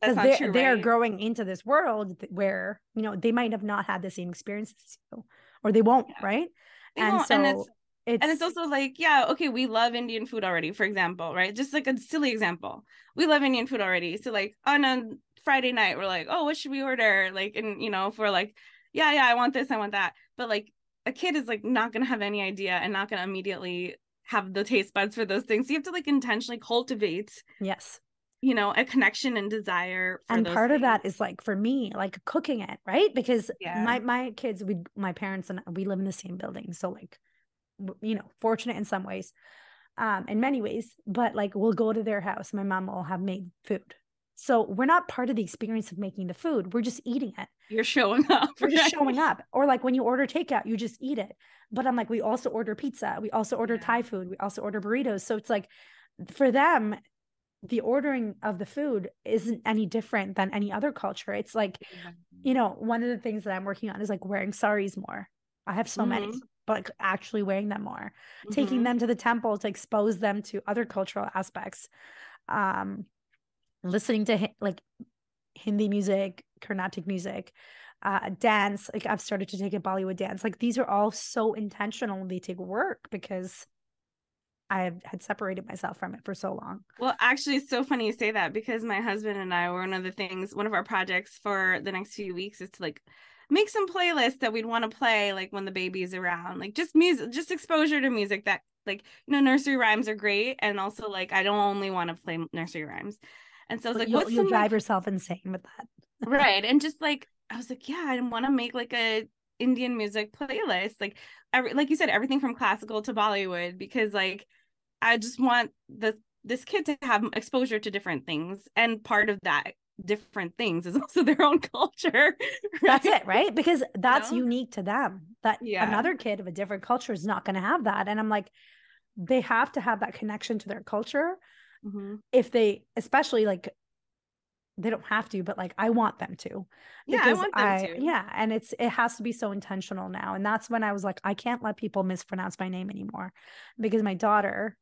because they're, true, they're right? growing into this world where you know they might have not had the same experiences you or they won't yeah. right they and won't. so and it's, and it's also like yeah okay we love indian food already for example right just like a silly example we love indian food already so like on a friday night we're like oh what should we order like and you know if we're like yeah yeah i want this i want that but like a kid is like not gonna have any idea and not gonna immediately have the taste buds for those things. So you have to like intentionally cultivate. Yes. You know, a connection and desire. and part things. of that is like for me, like cooking it, right? Because yeah. my my kids, we my parents and we live in the same building, so like, you know, fortunate in some ways, um, in many ways. But like, we'll go to their house. My mom will have made food, so we're not part of the experience of making the food. We're just eating it. You're showing up. We're just showing up. Or like when you order takeout, you just eat it. But I'm like, we also order pizza. We also order yeah. Thai food. We also order burritos. So it's like for them, the ordering of the food isn't any different than any other culture. It's like, you know, one of the things that I'm working on is like wearing saris more. I have so mm-hmm. many, but like actually wearing them more, mm-hmm. taking them to the temple to expose them to other cultural aspects. Um, listening to like Hindi music, Carnatic music, uh, dance. Like I've started to take a Bollywood dance. Like these are all so intentional. They take work because I had separated myself from it for so long. Well, actually, it's so funny you say that because my husband and I, were one of the things, one of our projects for the next few weeks is to like make some playlists that we'd want to play like when the baby's around, like just music, just exposure to music that like you know nursery rhymes are great, and also like I don't only want to play nursery rhymes. And so I was like, you'll, what's you'll some, drive like... yourself insane with that. right. And just like, I was like, yeah, I want to make like a Indian music playlist. Like, every, like you said, everything from classical to Bollywood, because like, I just want the this kid to have exposure to different things. And part of that different things is also their own culture. Right? That's it, right? Because that's know? unique to them. That yeah. another kid of a different culture is not going to have that. And I'm like, they have to have that connection to their culture mm-hmm. if they especially like they don't have to but like i want them to yeah i want them I, to yeah and it's it has to be so intentional now and that's when i was like i can't let people mispronounce my name anymore because my daughter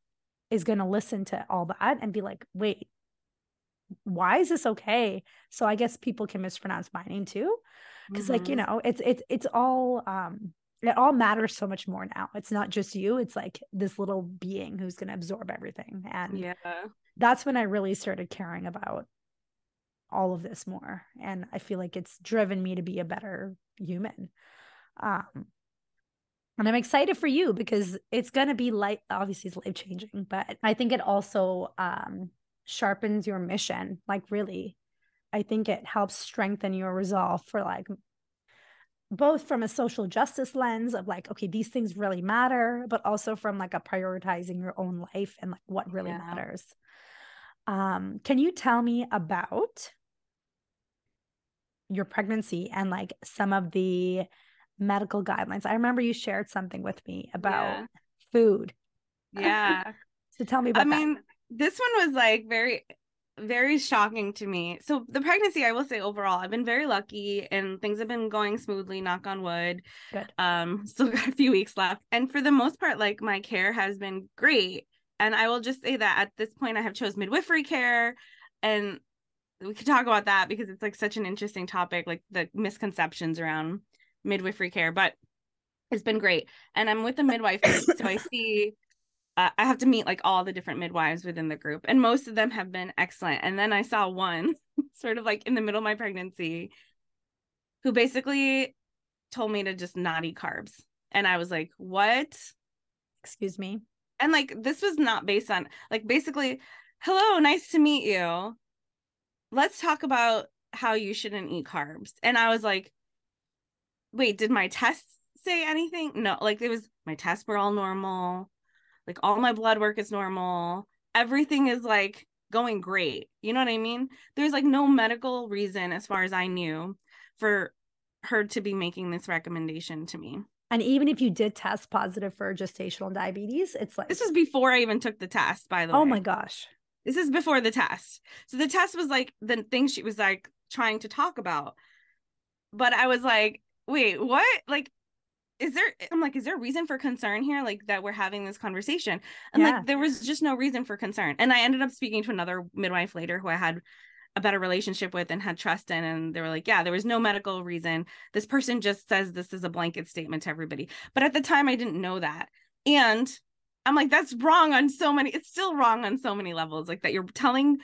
is going to listen to all that and be like wait why is this okay so i guess people can mispronounce my name too because mm-hmm. like you mm-hmm. know it's it's it's all um it all matters so much more now. It's not just you, it's like this little being who's going to absorb everything. And yeah, that's when I really started caring about all of this more. And I feel like it's driven me to be a better human. Um, and I'm excited for you because it's going to be like obviously it's life changing, but I think it also um, sharpens your mission. Like, really, I think it helps strengthen your resolve for like both from a social justice lens of like okay these things really matter but also from like a prioritizing your own life and like what really yeah. matters um can you tell me about your pregnancy and like some of the medical guidelines i remember you shared something with me about yeah. food yeah so tell me about i that. mean this one was like very very shocking to me. So the pregnancy, I will say overall, I've been very lucky and things have been going smoothly, knock on wood. Good. Um, still got a few weeks left. And for the most part, like my care has been great. And I will just say that at this point I have chose midwifery care and we could talk about that because it's like such an interesting topic, like the misconceptions around midwifery care, but it's been great. And I'm with a midwife, so I see uh, I have to meet like all the different midwives within the group, and most of them have been excellent. And then I saw one sort of like in the middle of my pregnancy who basically told me to just not eat carbs. And I was like, what? Excuse me. And like, this was not based on like basically, hello, nice to meet you. Let's talk about how you shouldn't eat carbs. And I was like, wait, did my tests say anything? No, like it was my tests were all normal. Like all my blood work is normal. Everything is like going great. You know what I mean? There's like no medical reason, as far as I knew, for her to be making this recommendation to me. And even if you did test positive for gestational diabetes, it's like this was before I even took the test, by the oh way. my gosh. This is before the test. So the test was like the thing she was like trying to talk about. But I was like, wait, what? Like, is there eh, I'm like, is there a reason for concern here? Like that we're having this conversation. And Yeah. like there was just no reason for concern. And I ended up speaking to another midwife later who I had a better relationship with and had trust in. And they were like, yeah, there was no medical reason. This person just says this is a blanket statement to everybody. But at the time I didn't know that. And I'm like, that's wrong on so many, it's still wrong on so many levels. Like that you're telling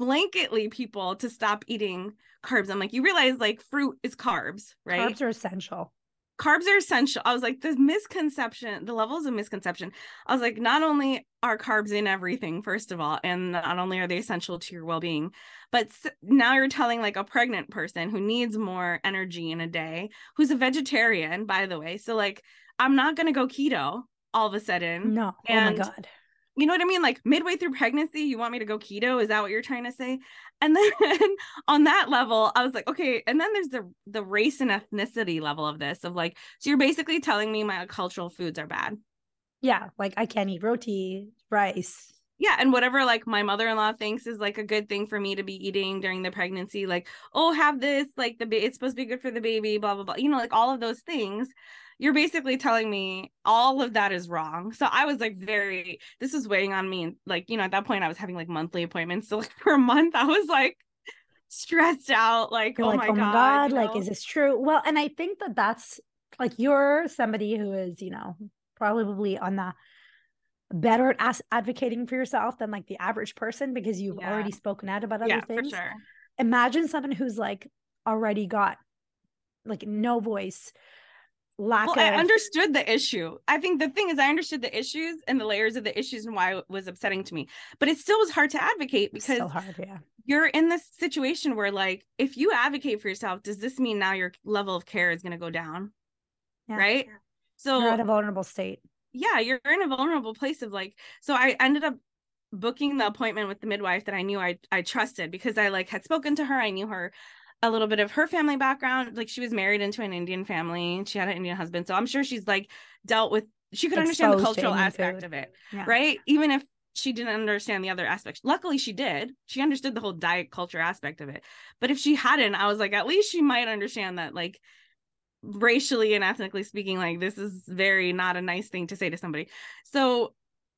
blanketly people to stop eating carbs. I'm like, you realize like fruit is carbs, right? Carbs are essential. Carbs are essential. I was like, the misconception, the levels of misconception. I was like, not only are carbs in everything, first of all, and not only are they essential to your well being, but now you're telling like a pregnant person who needs more energy in a day, who's a vegetarian, by the way. So, like, I'm not going to go keto all of a sudden. No. oh my god. You know what I mean? Like, midway through pregnancy, you want me to go keto? Is that what you're trying to say? And then on that level, I was like, okay. And then there's the the race and ethnicity level of this of like, so you're basically telling me my cultural foods are bad. Yeah, like I can't eat roti, rice. Yeah, and whatever like my mother-in-law thinks is like a good thing for me to be eating during the pregnancy, like, oh, have this, like the ba- it's supposed to be good for the baby, blah blah blah. You know, like all of those things. You're basically telling me all of that is wrong. So I was like very this is weighing on me and like, you know, at that point I was having like monthly appointments. So like for a month I was like stressed out like, oh, like, my oh my god, god, you like know? is this true? Well, and I think that that's like you're somebody who is, you know, probably on the better at as- advocating for yourself than like the average person because you've Yeah. already spoken out about other yeah, for things. sure. Imagine someone who's like already got like no voice, lack Well, of I understood the issue. I think the thing is, I understood the issues and the layers of the issues and why it was upsetting to me. But it still was hard to advocate because so hard, yeah. you're in this situation where, like, if you advocate for yourself, does this mean now your level of care is going to go down? Yeah. Right. So, You're at a vulnerable state. yeah, you're in a vulnerable place of like, so I ended up booking the appointment with the midwife that I knew I I trusted because I like had spoken to her. I knew her a little bit of her family background. Like she was married into an Indian family. She had an Indian husband. So I'm sure she's like dealt with she could understand the cultural aspect food. of it. Yeah. Right. Even if she didn't understand the other aspects. Luckily she did. She understood the whole diet culture aspect of it. But if she hadn't, I was like, at least she might understand that like racially and ethnically speaking like this is very not a nice thing to say to somebody so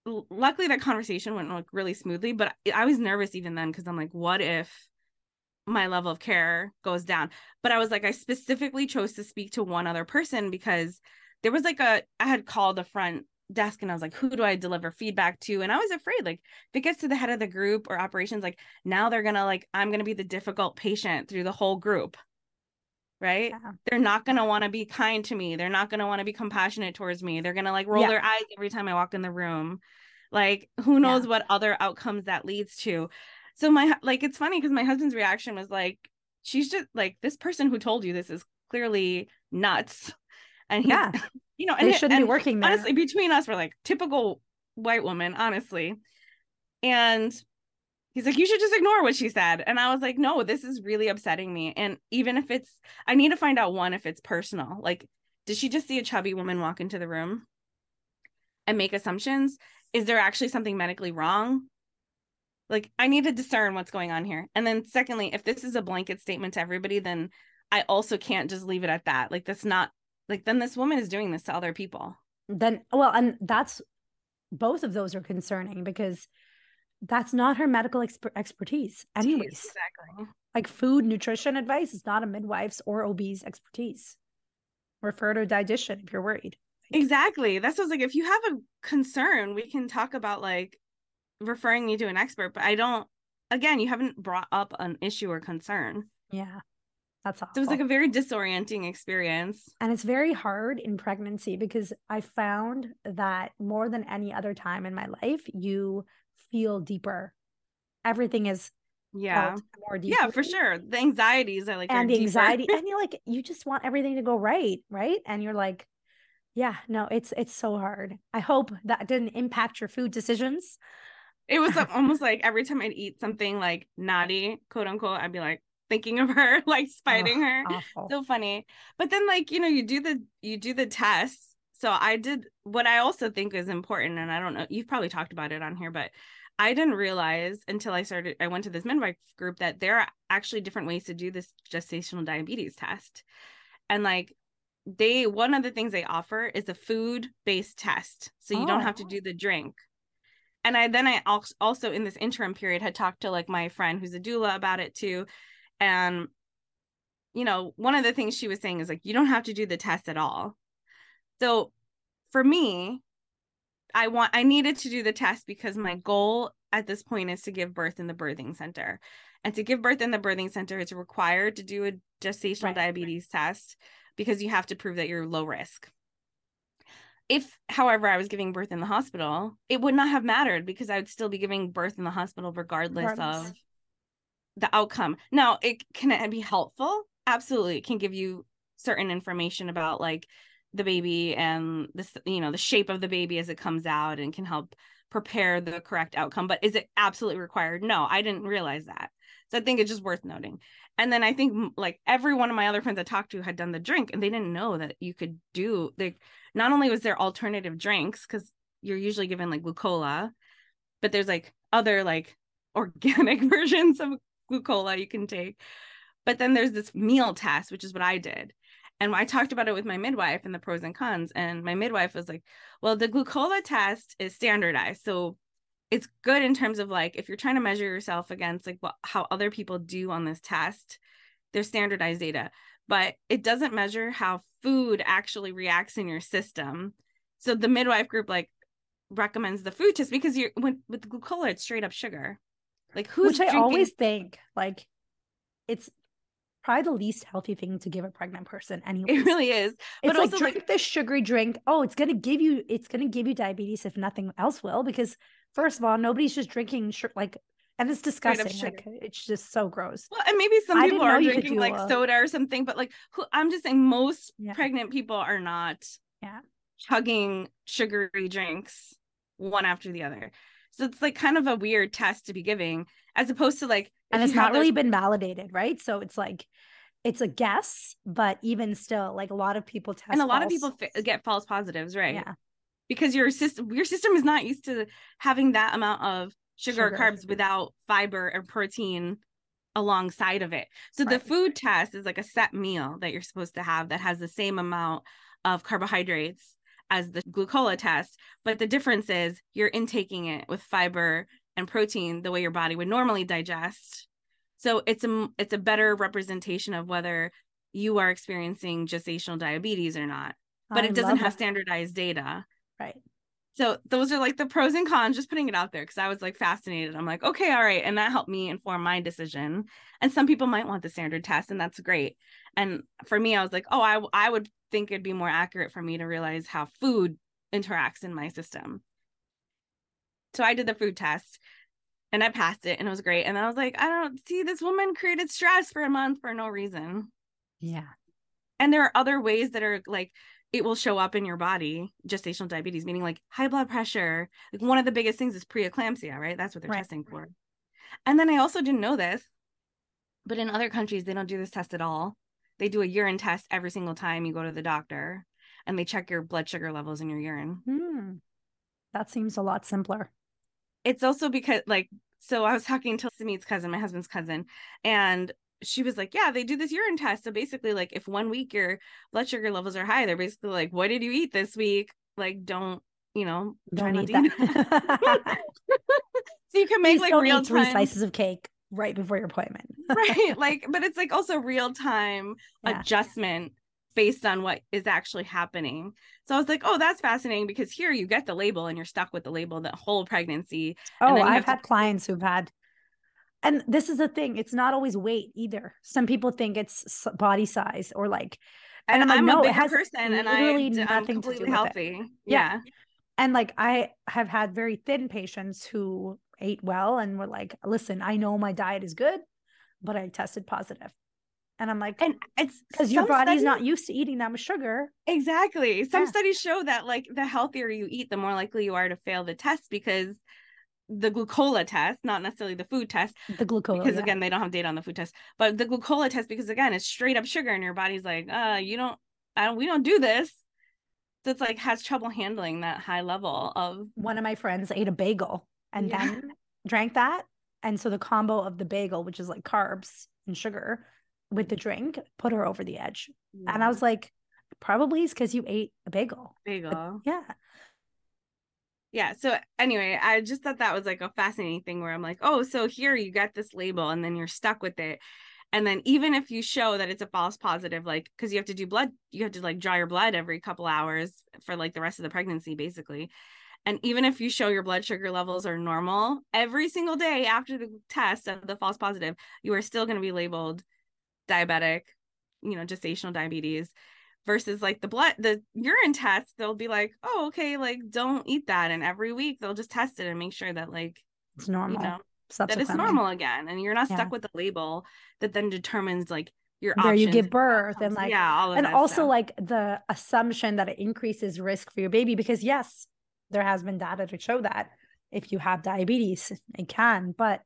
l- luckily that conversation went like really smoothly but I- i was nervous even then because i'm like what if my level of care goes down but i was like i specifically chose to speak to one other person because there was like a i had called the front desk and i was like who do i deliver feedback to and i was afraid like if it gets to the head of the group or operations like now they're gonna like i'm gonna be the difficult patient through the whole group right Yeah. they're not going to want to be kind to me. They're not going to want to be compassionate towards me. They're going to like roll Yeah. their eyes every time I walk in the room. Like who knows what other outcomes that leads to. So my like it's funny because my husband's reaction was like she's just like this person who told you this is clearly nuts. And Yeah. you know, and, They shouldn't be and working there. honestly between us we're like typical white woman, honestly. And he's like, you should just ignore what she said. And I was like, no, this is really upsetting me. And even if it's, I need to find out one, if it's personal. Like, did she just see a chubby woman walk into the room and make assumptions? Is there actually something medically wrong? Like, I need to discern what's going on here. And then, secondly, if this is a blanket statement to everybody, then I also can't just leave it at that. Like, that's not, like, then this woman is doing this to other people. then well and that's both of those are concerning because that's not her medical exper- expertise anyways Exactly. like food nutrition advice is not a midwife's or ob's expertise refer to a dietitian if you're worried Exactly. That's what I was like. If you have a concern, we can talk about like referring you to an expert. But I don't. Again, you haven't brought up an issue or concern. yeah that's awful. So it was like a very disorienting experience. and it's very hard in pregnancy because i found that more than any other time in my life you feel deeper everything is Yeah. more deep. Yeah, for sure. The anxieties are like and the deeper. anxiety and you're like you just want everything to go right right and you're like yeah no it's it's so hard i hope that didn't impact your food decisions It was almost like every time I'd eat something like naughty, quote unquote, I'd be like thinking of her, like spiting her. awful So funny. But then like, you know, you do the you do the tests. So I did what I also think is important, and I don't know, you've probably talked about it on here, but I didn't realize until I started, I went to this midwife group that there are actually different ways to do this gestational diabetes test. And like they one of the things they offer is a food based test. So you don't have to Oh. do the drink and I then I also in this interim period had talked to like my friend who's a doula about it too, and you know one of the things she was saying is like you don't have to do the test at all. So for me, I want I needed to do the test because my goal at this point is to give birth in the birthing center, and to give birth in the birthing center, it's required to do a gestational Right. diabetes test because you have to prove that you're low risk. If, however, I was giving birth in the hospital, it would not have mattered because I would still be giving birth in the hospital regardless, Regardless. of the outcome. Now, it can it be helpful? Absolutely. It can give you certain information about like the baby and this, you know, the shape of the baby as it comes out and can help prepare the correct outcome. But is it absolutely required? No, I didn't realize that. So I think it's just worth noting. And then I think like every one of my other friends I talked to had done the drink and they didn't know that you could do like not only was there alternative drinks because you're usually given like glucola, but there's like other like organic versions of glucola you can take. But then there's this meal test, which is what I did. And I talked about it with my midwife and the pros and cons. And my midwife was like, well, the glucola test is standardized. So it's good in terms of like if you're trying to measure yourself against like what how other people do on this test, there's standardized data, but it doesn't measure how food actually reacts in your system. So the midwife group like recommends the food test because you're when with glucola, it's straight up sugar. Like who's which i always think like it's probably the least healthy thing to give a pregnant person anyway it really is. it's but like drink like- this sugary drink oh it's gonna give you it's gonna give you diabetes if nothing else will because first of all nobody's just drinking sh- like and it's disgusting like it's just so gross Well, and maybe some people are drinking like a- soda or something, but like who I'm just saying most Yeah. pregnant people are not Yeah. chugging sugary drinks one after the other. So it's like kind of a weird test to be giving, as opposed to like and it's not really those- been validated right so it's like it's a guess but even still like a lot of people test and a lot of people get false positives, right? yeah Because your system your system is not used to having that amount of sugar, or Sugar, carbs without fiber and protein alongside of it. So the food test is like a set meal that you're supposed to have that has the same amount of carbohydrates as the glucola test, but the difference is you're intaking it with fiber and protein the way your body would normally digest. So it's a it's a better representation of whether you are experiencing gestational diabetes or not. But I it doesn't have that. standardized data. Right So those are like the pros and cons, just putting it out there because I was like fascinated. I'm like, okay, all right. And that helped me inform my decision. And some people might want the standard test, and that's great. And for me, I was like, oh, I, I would think it'd be more accurate for me to realize how food interacts in my system. So I did the food test and I passed it and it was great. And then I was like, I don't see this woman created stress for a month for no reason. yeah And there are other ways that are like it will show up in your body, gestational diabetes, meaning like high blood pressure. Like one of the biggest things is preeclampsia, right? That's what they're Right. testing for. And then I also didn't know this, but in other countries, they don't do this test at all. They do a urine test every single time you go to the doctor and they check your blood sugar levels in your urine. Hmm. that seems a lot simpler It's also because, like, so I was talking to Samit's cousin, my husband's cousin, and she was like, Yeah, they do this urine test. So basically, like, if one week your blood sugar levels are high, they're basically like, What did you eat this week? Like, don't, you know, don't eat that so you can make like real eat three time, slices of cake right before your appointment right? Like, but it's like also real time Yeah. adjustment based on what is actually happening. So I was like, oh, that's fascinating because here you get the label and you're stuck with the label the whole pregnancy. Oh, I've have to- had clients who've had, and this is the thing. It's not always weight either. Some people think it's body size or like, And, I'm like, I'm no, a it has person and I, I'm nothing to do completely with it. healthy. Yeah. Yeah. and like I have had very thin patients who ate well and were like, listen, I know my diet is good, but I tested positive. And I'm like, and it's because your body's studies- not used to eating that much sugar. exactly. Some Yeah. studies show that like the healthier you eat, the more likely you are to fail the test because the glucola test, not necessarily the food test, The glucose. because again they don't have data on the food test but the glucola test because again it's straight up sugar and your body's like uh you don't i don't we don't do this so it's like has trouble handling that high level of one of my friends ate a bagel and Yeah. then drank that. And so the combo of the bagel, which is like carbs and sugar with the drink, put her over the edge. And I was like, probably is because you ate a bagel. bagel Yeah. Yeah so anyway i just thought that was like a fascinating thing where i'm like oh so here you get this label and then you're stuck with it. And then even if you show that it's a false positive like because you have to do blood you have to like draw your blood every couple hours for like the rest of the pregnancy basically. And even if you show your blood sugar levels are normal every single day after the test of the false positive you are still going to be labeled diabetic you know gestational diabetes versus like the blood the urine test they'll be like oh okay like don't eat that and every week they'll just test it and make sure that like It's normal. you know that it's normal again and you're not Yeah. stuck with the label that then determines like your Where you give birth and, like- yeah all of and also stuff. like the assumption that it increases risk for your baby because yes there has been data to show that if you have diabetes it can but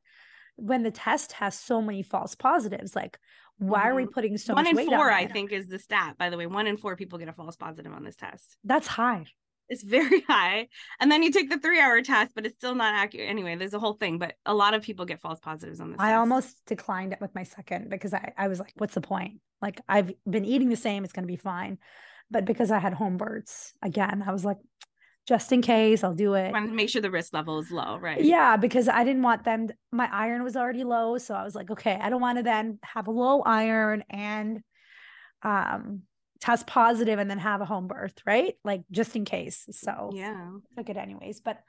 when the test has so many false positives like why are we mm-hmm. putting so one much in four i think is the stat by the way. One in four people get a false positive on this test. That's high. It's very high. And then you take the three hour test but it's still not accurate. Anyway there's a whole thing but a lot of people get false positives on this i test. almost declined it with my second because I, I was like what's the point? Like i've been eating the same it's going to be fine. But because i had home births again i was like just in case i'll do it want to make sure the risk level is low right Yeah, because I didn't want them. My iron was already low, so I was like, okay, I don't want to then have a low iron and um test positive and then have a home birth, right? Like just in case. So yeah took it anyways. But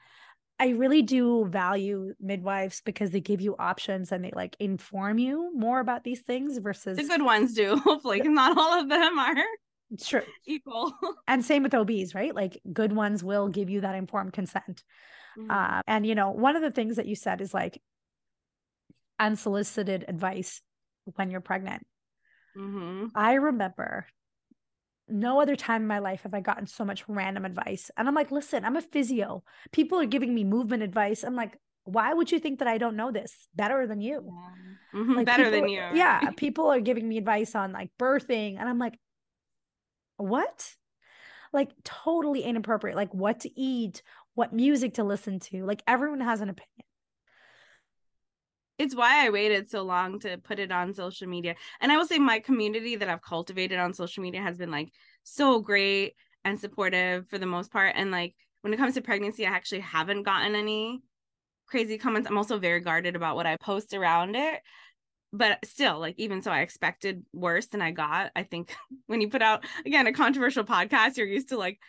I really do value midwives because they give you options and they like inform you more about these things versus the good ones do Hopefully, not all of them are true. equal And same with OBs, right? Like good ones will give you that informed consent. Mhm. Uh, and you know, one of the things that you said is like unsolicited advice when you're pregnant. Mhm. I remember no other time in my life have I gotten so much random advice. And I'm like, listen, I'm a physio. People are giving me movement advice. I'm like, why would you think that I don't know this better than you? Yeah. Mhm, Like better than you Yeah. People are giving me advice on like birthing. And I'm like, what? Like totally inappropriate. Like what to eat, what music to listen to. Like everyone has an opinion. it's why I waited so long to put it on social media. And I will say my community that I've cultivated on social media has been like so great and supportive for the most part. And like when it comes to pregnancy, I actually haven't gotten any crazy comments. I'm also very guarded about what I post around it. But still, like even so, I expected worse than I got. I think when you put out again a controversial podcast, you're used to like,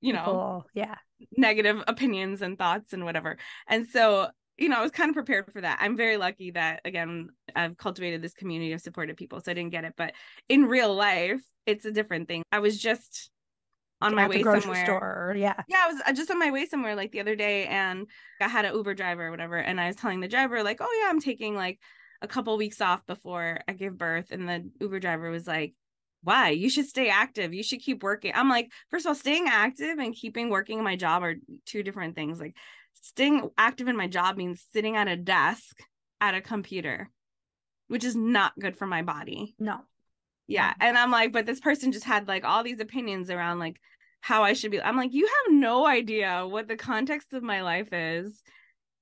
you know, yeah. negative opinions and thoughts and whatever. And so, you know, I was kind of prepared for that. I'm very lucky that again, I've cultivated this community of supportive people. So I didn't get it. But in real life, it's a different thing. I was just on my way somewhere. store. Yeah. Yeah, I was uh, just on my way somewhere like the other day and I had an Uber driver or whatever. And I was telling the driver, like, oh yeah, I'm taking like a couple weeks off before I give birth. And the Uber driver was like, why? You should stay active. You should keep working. I'm like, first of all, staying active and keeping working in my job are two different things. Like staying active in my job means sitting at a desk at a computer, which is not good for my body. No. Yeah. And I'm like, but this person just had like all these opinions around like how I should be. I'm like, you have no idea what the context of my life is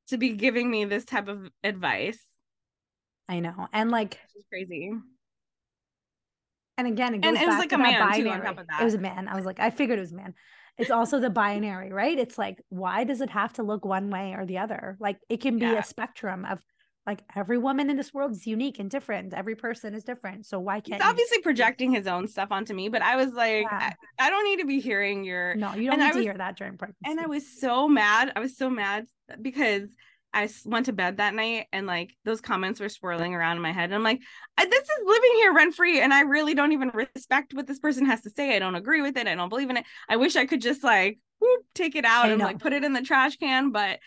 to be giving me this type of advice. I know. And like, It's crazy. and again, it goes And it was back like to a that man, too, binary. on top of It was a man. I was like, I figured it was a man. It's also the binary, right? It's like, why does it have to look one way or the other? Like, it can be Yeah. a spectrum of like every woman in this world is unique and different. Every person is different. So why can't you- obviously projecting his own stuff onto me, but I was like, Yeah. I, I don't need to be hearing your No, you don't and need I to was- hear that during pregnancy. and I was so mad. I was so mad because I went to bed that night and like those comments were swirling around in my head. And I'm like, this is living here rent free. And I really don't even respect what this person has to say. I don't agree with it. I don't believe in it. I wish I could just like whoop, take it out and like put it in the trash can, but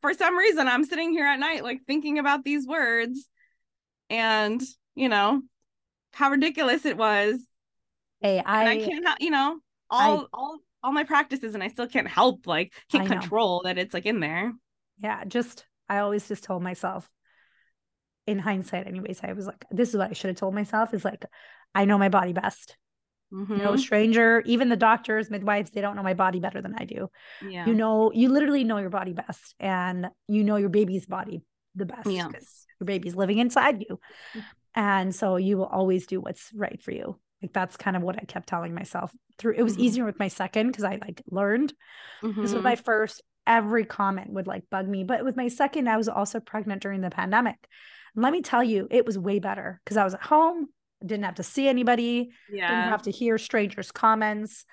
for some reason I'm sitting here at night like thinking about these words and you know how ridiculous it was. Hey, I, I can't you know all I, all all my practices and I still can't help like can't control that it's like in there. Yeah, just I always just told myself in hindsight anyways I was like this is what I should have told myself is like I know my body best. Mm-hmm. No stranger, even the doctors, midwives, they don't know my body better than I do. Yeah. You know, you literally know your body best and you know your baby's body the best yeah. because your baby's living inside you. Mm. And so you will always do what's right for you. Like that's kind of what I kept telling myself through. It was mm-hmm. easier with my second because I like learned. Mm-hmm. This was my first, every comment would like bug me. But with my second, I was also pregnant during the pandemic. And let me tell you, it was way better because I was at home didn't have to see anybody yeah. didn't have to hear strangers comments.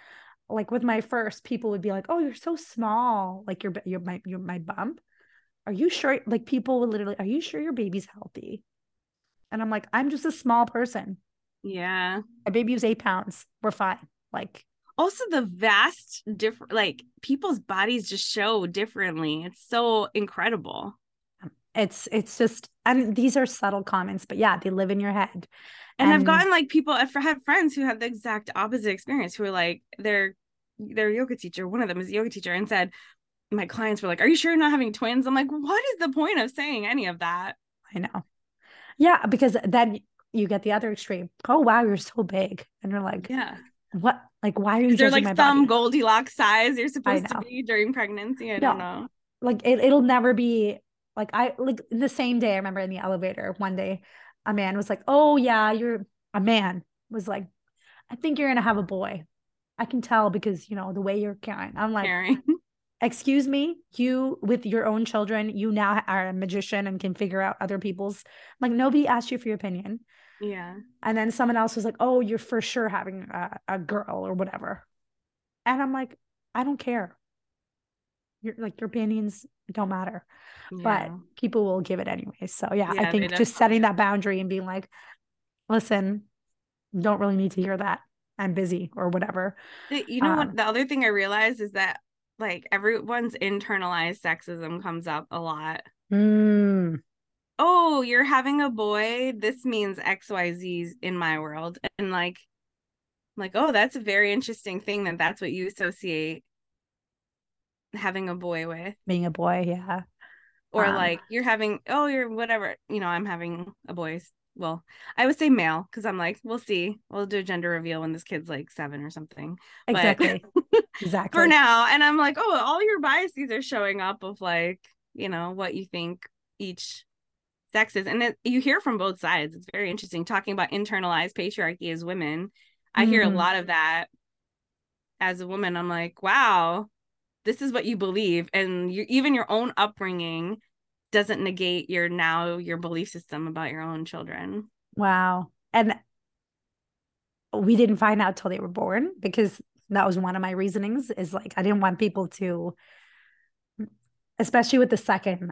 Like with my first people would be like oh you're so small. Like you're you're my you're my bump? Are you sure? Like people would literally are you sure your baby's healthy? And i'm like i'm just a small person. Yeah. My baby was eight pounds. We're fine. Like also the vast different like people's bodies just show differently. It's so incredible. It's it's just and these are subtle comments but yeah they live in your head. And, and I've gotten like people I've had friends who had the exact opposite experience who are like their their yoga teacher one of them is a yoga teacher and said my clients were like are you sure you're not having twins? I'm like what is the point of saying any of that? I know. Yeah because then you get the other extreme. Oh wow you're so big. And you're like yeah. What like why are you there like some body? Goldilocks size you're supposed to be during pregnancy I no. don't know like it, it'll never be like I like the same day I remember in the elevator one day a man was like, "Oh yeah, you're a man." Was like, "I think you're gonna have a boy." I can tell because you know the way you're carrying. I'm like. "Excuse me, you with your own children, you now are a magician and can figure out other people's." I'm like nobody asked you for your opinion. Yeah. And then someone else was like, "Oh, you're for sure having a, a girl or whatever," and I'm like, "I don't care." You're like your opinions don't matter yeah. but people will give it anyway. So yeah, yeah I think just setting that boundary and being like, listen, don't really need to hear that. I'm busy or whatever. You know um, what? The other thing I realized is that like everyone's internalized sexism comes up a lot. Mm. Oh, you're having a boy. This means XYZ's in my world. And like, like, oh, that's a very interesting thing that that's what you associate having a boy with. Being a boy, yeah or um, like you're having oh you're whatever you know i'm having a boy well i would say male because i'm like we'll see we'll do a gender reveal when this kid's like seven or something exactly exactly for now and i'm like oh all your biases are showing up of like you know what you think each sex is and it, you hear from both sides it's very interesting talking about internalized patriarchy as women i mm-hmm. hear a mm-hmm. lot of that as a woman i'm like wow this is what you believe and you even your own upbringing doesn't negate your now your belief system about your own children wow and we didn't find out till they were born because that was one of my reasonings is like i didn't want people to especially with the second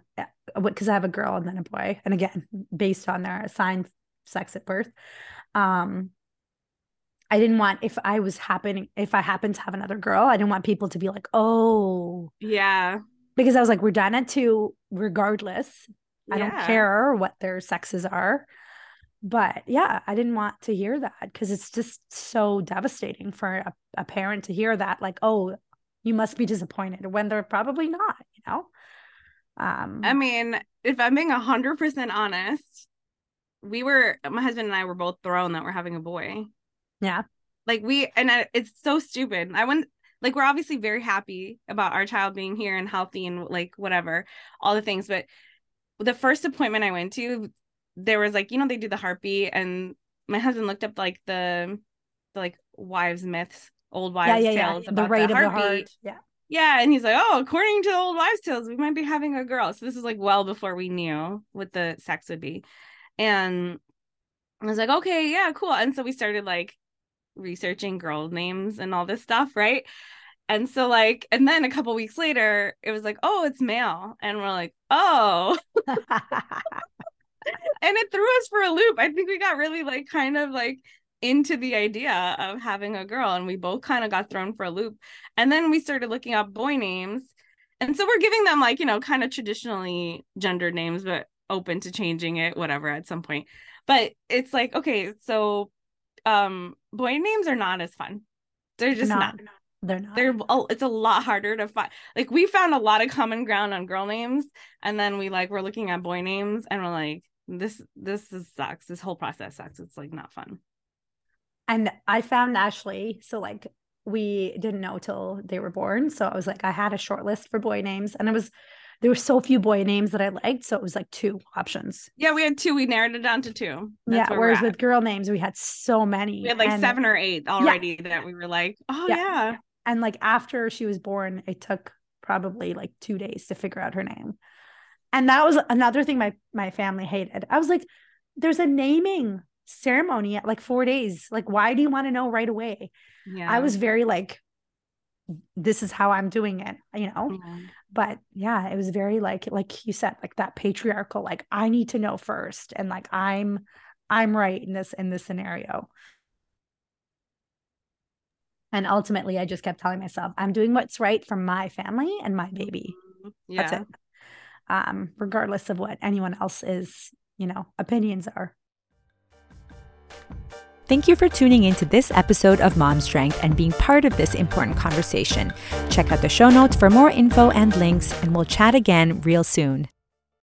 because i have a girl and then a boy and again based on their assigned sex at birth um I didn't want if I was happening if I happened to have another girl, I didn't want people to be like, "Oh, yeah," because I was like, "We're done at two, regardless. Yeah. I don't care what their sexes are." But yeah, I didn't want to hear that because it's just so devastating for a, a parent to hear that, like, "Oh, you must be disappointed," when they're probably not. You know. Um, I mean, if I'm being a hundred percent honest, we were my husband and I were both thrown that we're having a boy. Yeah. Like we, and I, it's so stupid. I wouldn't, like, we're obviously very happy about our child being here and healthy and like whatever, all the things. But the first appointment I went to, there was like, you know, they do the heartbeat, and my husband looked up like the, the like wives' myths, old wives' yeah, yeah, tales yeah. about the rate the heartbeat. Of the heart. Yeah. Yeah, and he's like, "Oh, according to the old wives' tales, we might be having a girl." So this is like well before we knew what the sex would be, and I was like, "Okay, yeah, cool." And so we started like researching girl names and all this stuff, right? And so like, and then a couple weeks later, it was like, oh, it's male. And we're like, oh. and it threw us for a loop. I think we got really like kind of like into the idea of having a girl and we both kind of got thrown for a loop. And then we started looking up boy names. and so we're giving them like you know kind of traditionally gendered names but open to changing it whatever at some point but it's like okay so um boy names are not as fun they're just not, not. they're not they're it's a lot harder to find like we found a lot of common ground on girl names and then we like we're looking at boy names and we're like this this is sucks this whole process sucks it's like not fun and i found ashley so like we didn't know till they were born. So I was like, I had a short list for boy names, and it was there were so few boy names that I liked, so it was like two options. Yeah, we had two. We narrowed it down to two. That's yeah, whereas with girl names, we had so many. We had like and, seven or eight already yeah. that we were like, oh yeah. yeah. And like after she was born, it took probably like two days to figure out her name. And that was another thing my my family hated. I was like, there's a naming ceremony at like four days. Like, why do you want to know right away? Yeah. I was very like, this is how I'm doing it, you know? Yeah. But yeah, it was very like, like you said, like that patriarchal, like I need to know first. And like I'm I'm right in this in this scenario. And ultimately I just kept telling myself, I'm doing what's right for my family and my baby. Yeah. That's it. Um, regardless of what anyone else's, you know, opinions are. Thank you for tuning in to this episode of Mom Strength and being part of this important conversation. Check out the show notes for more info and links, and we'll chat again real soon.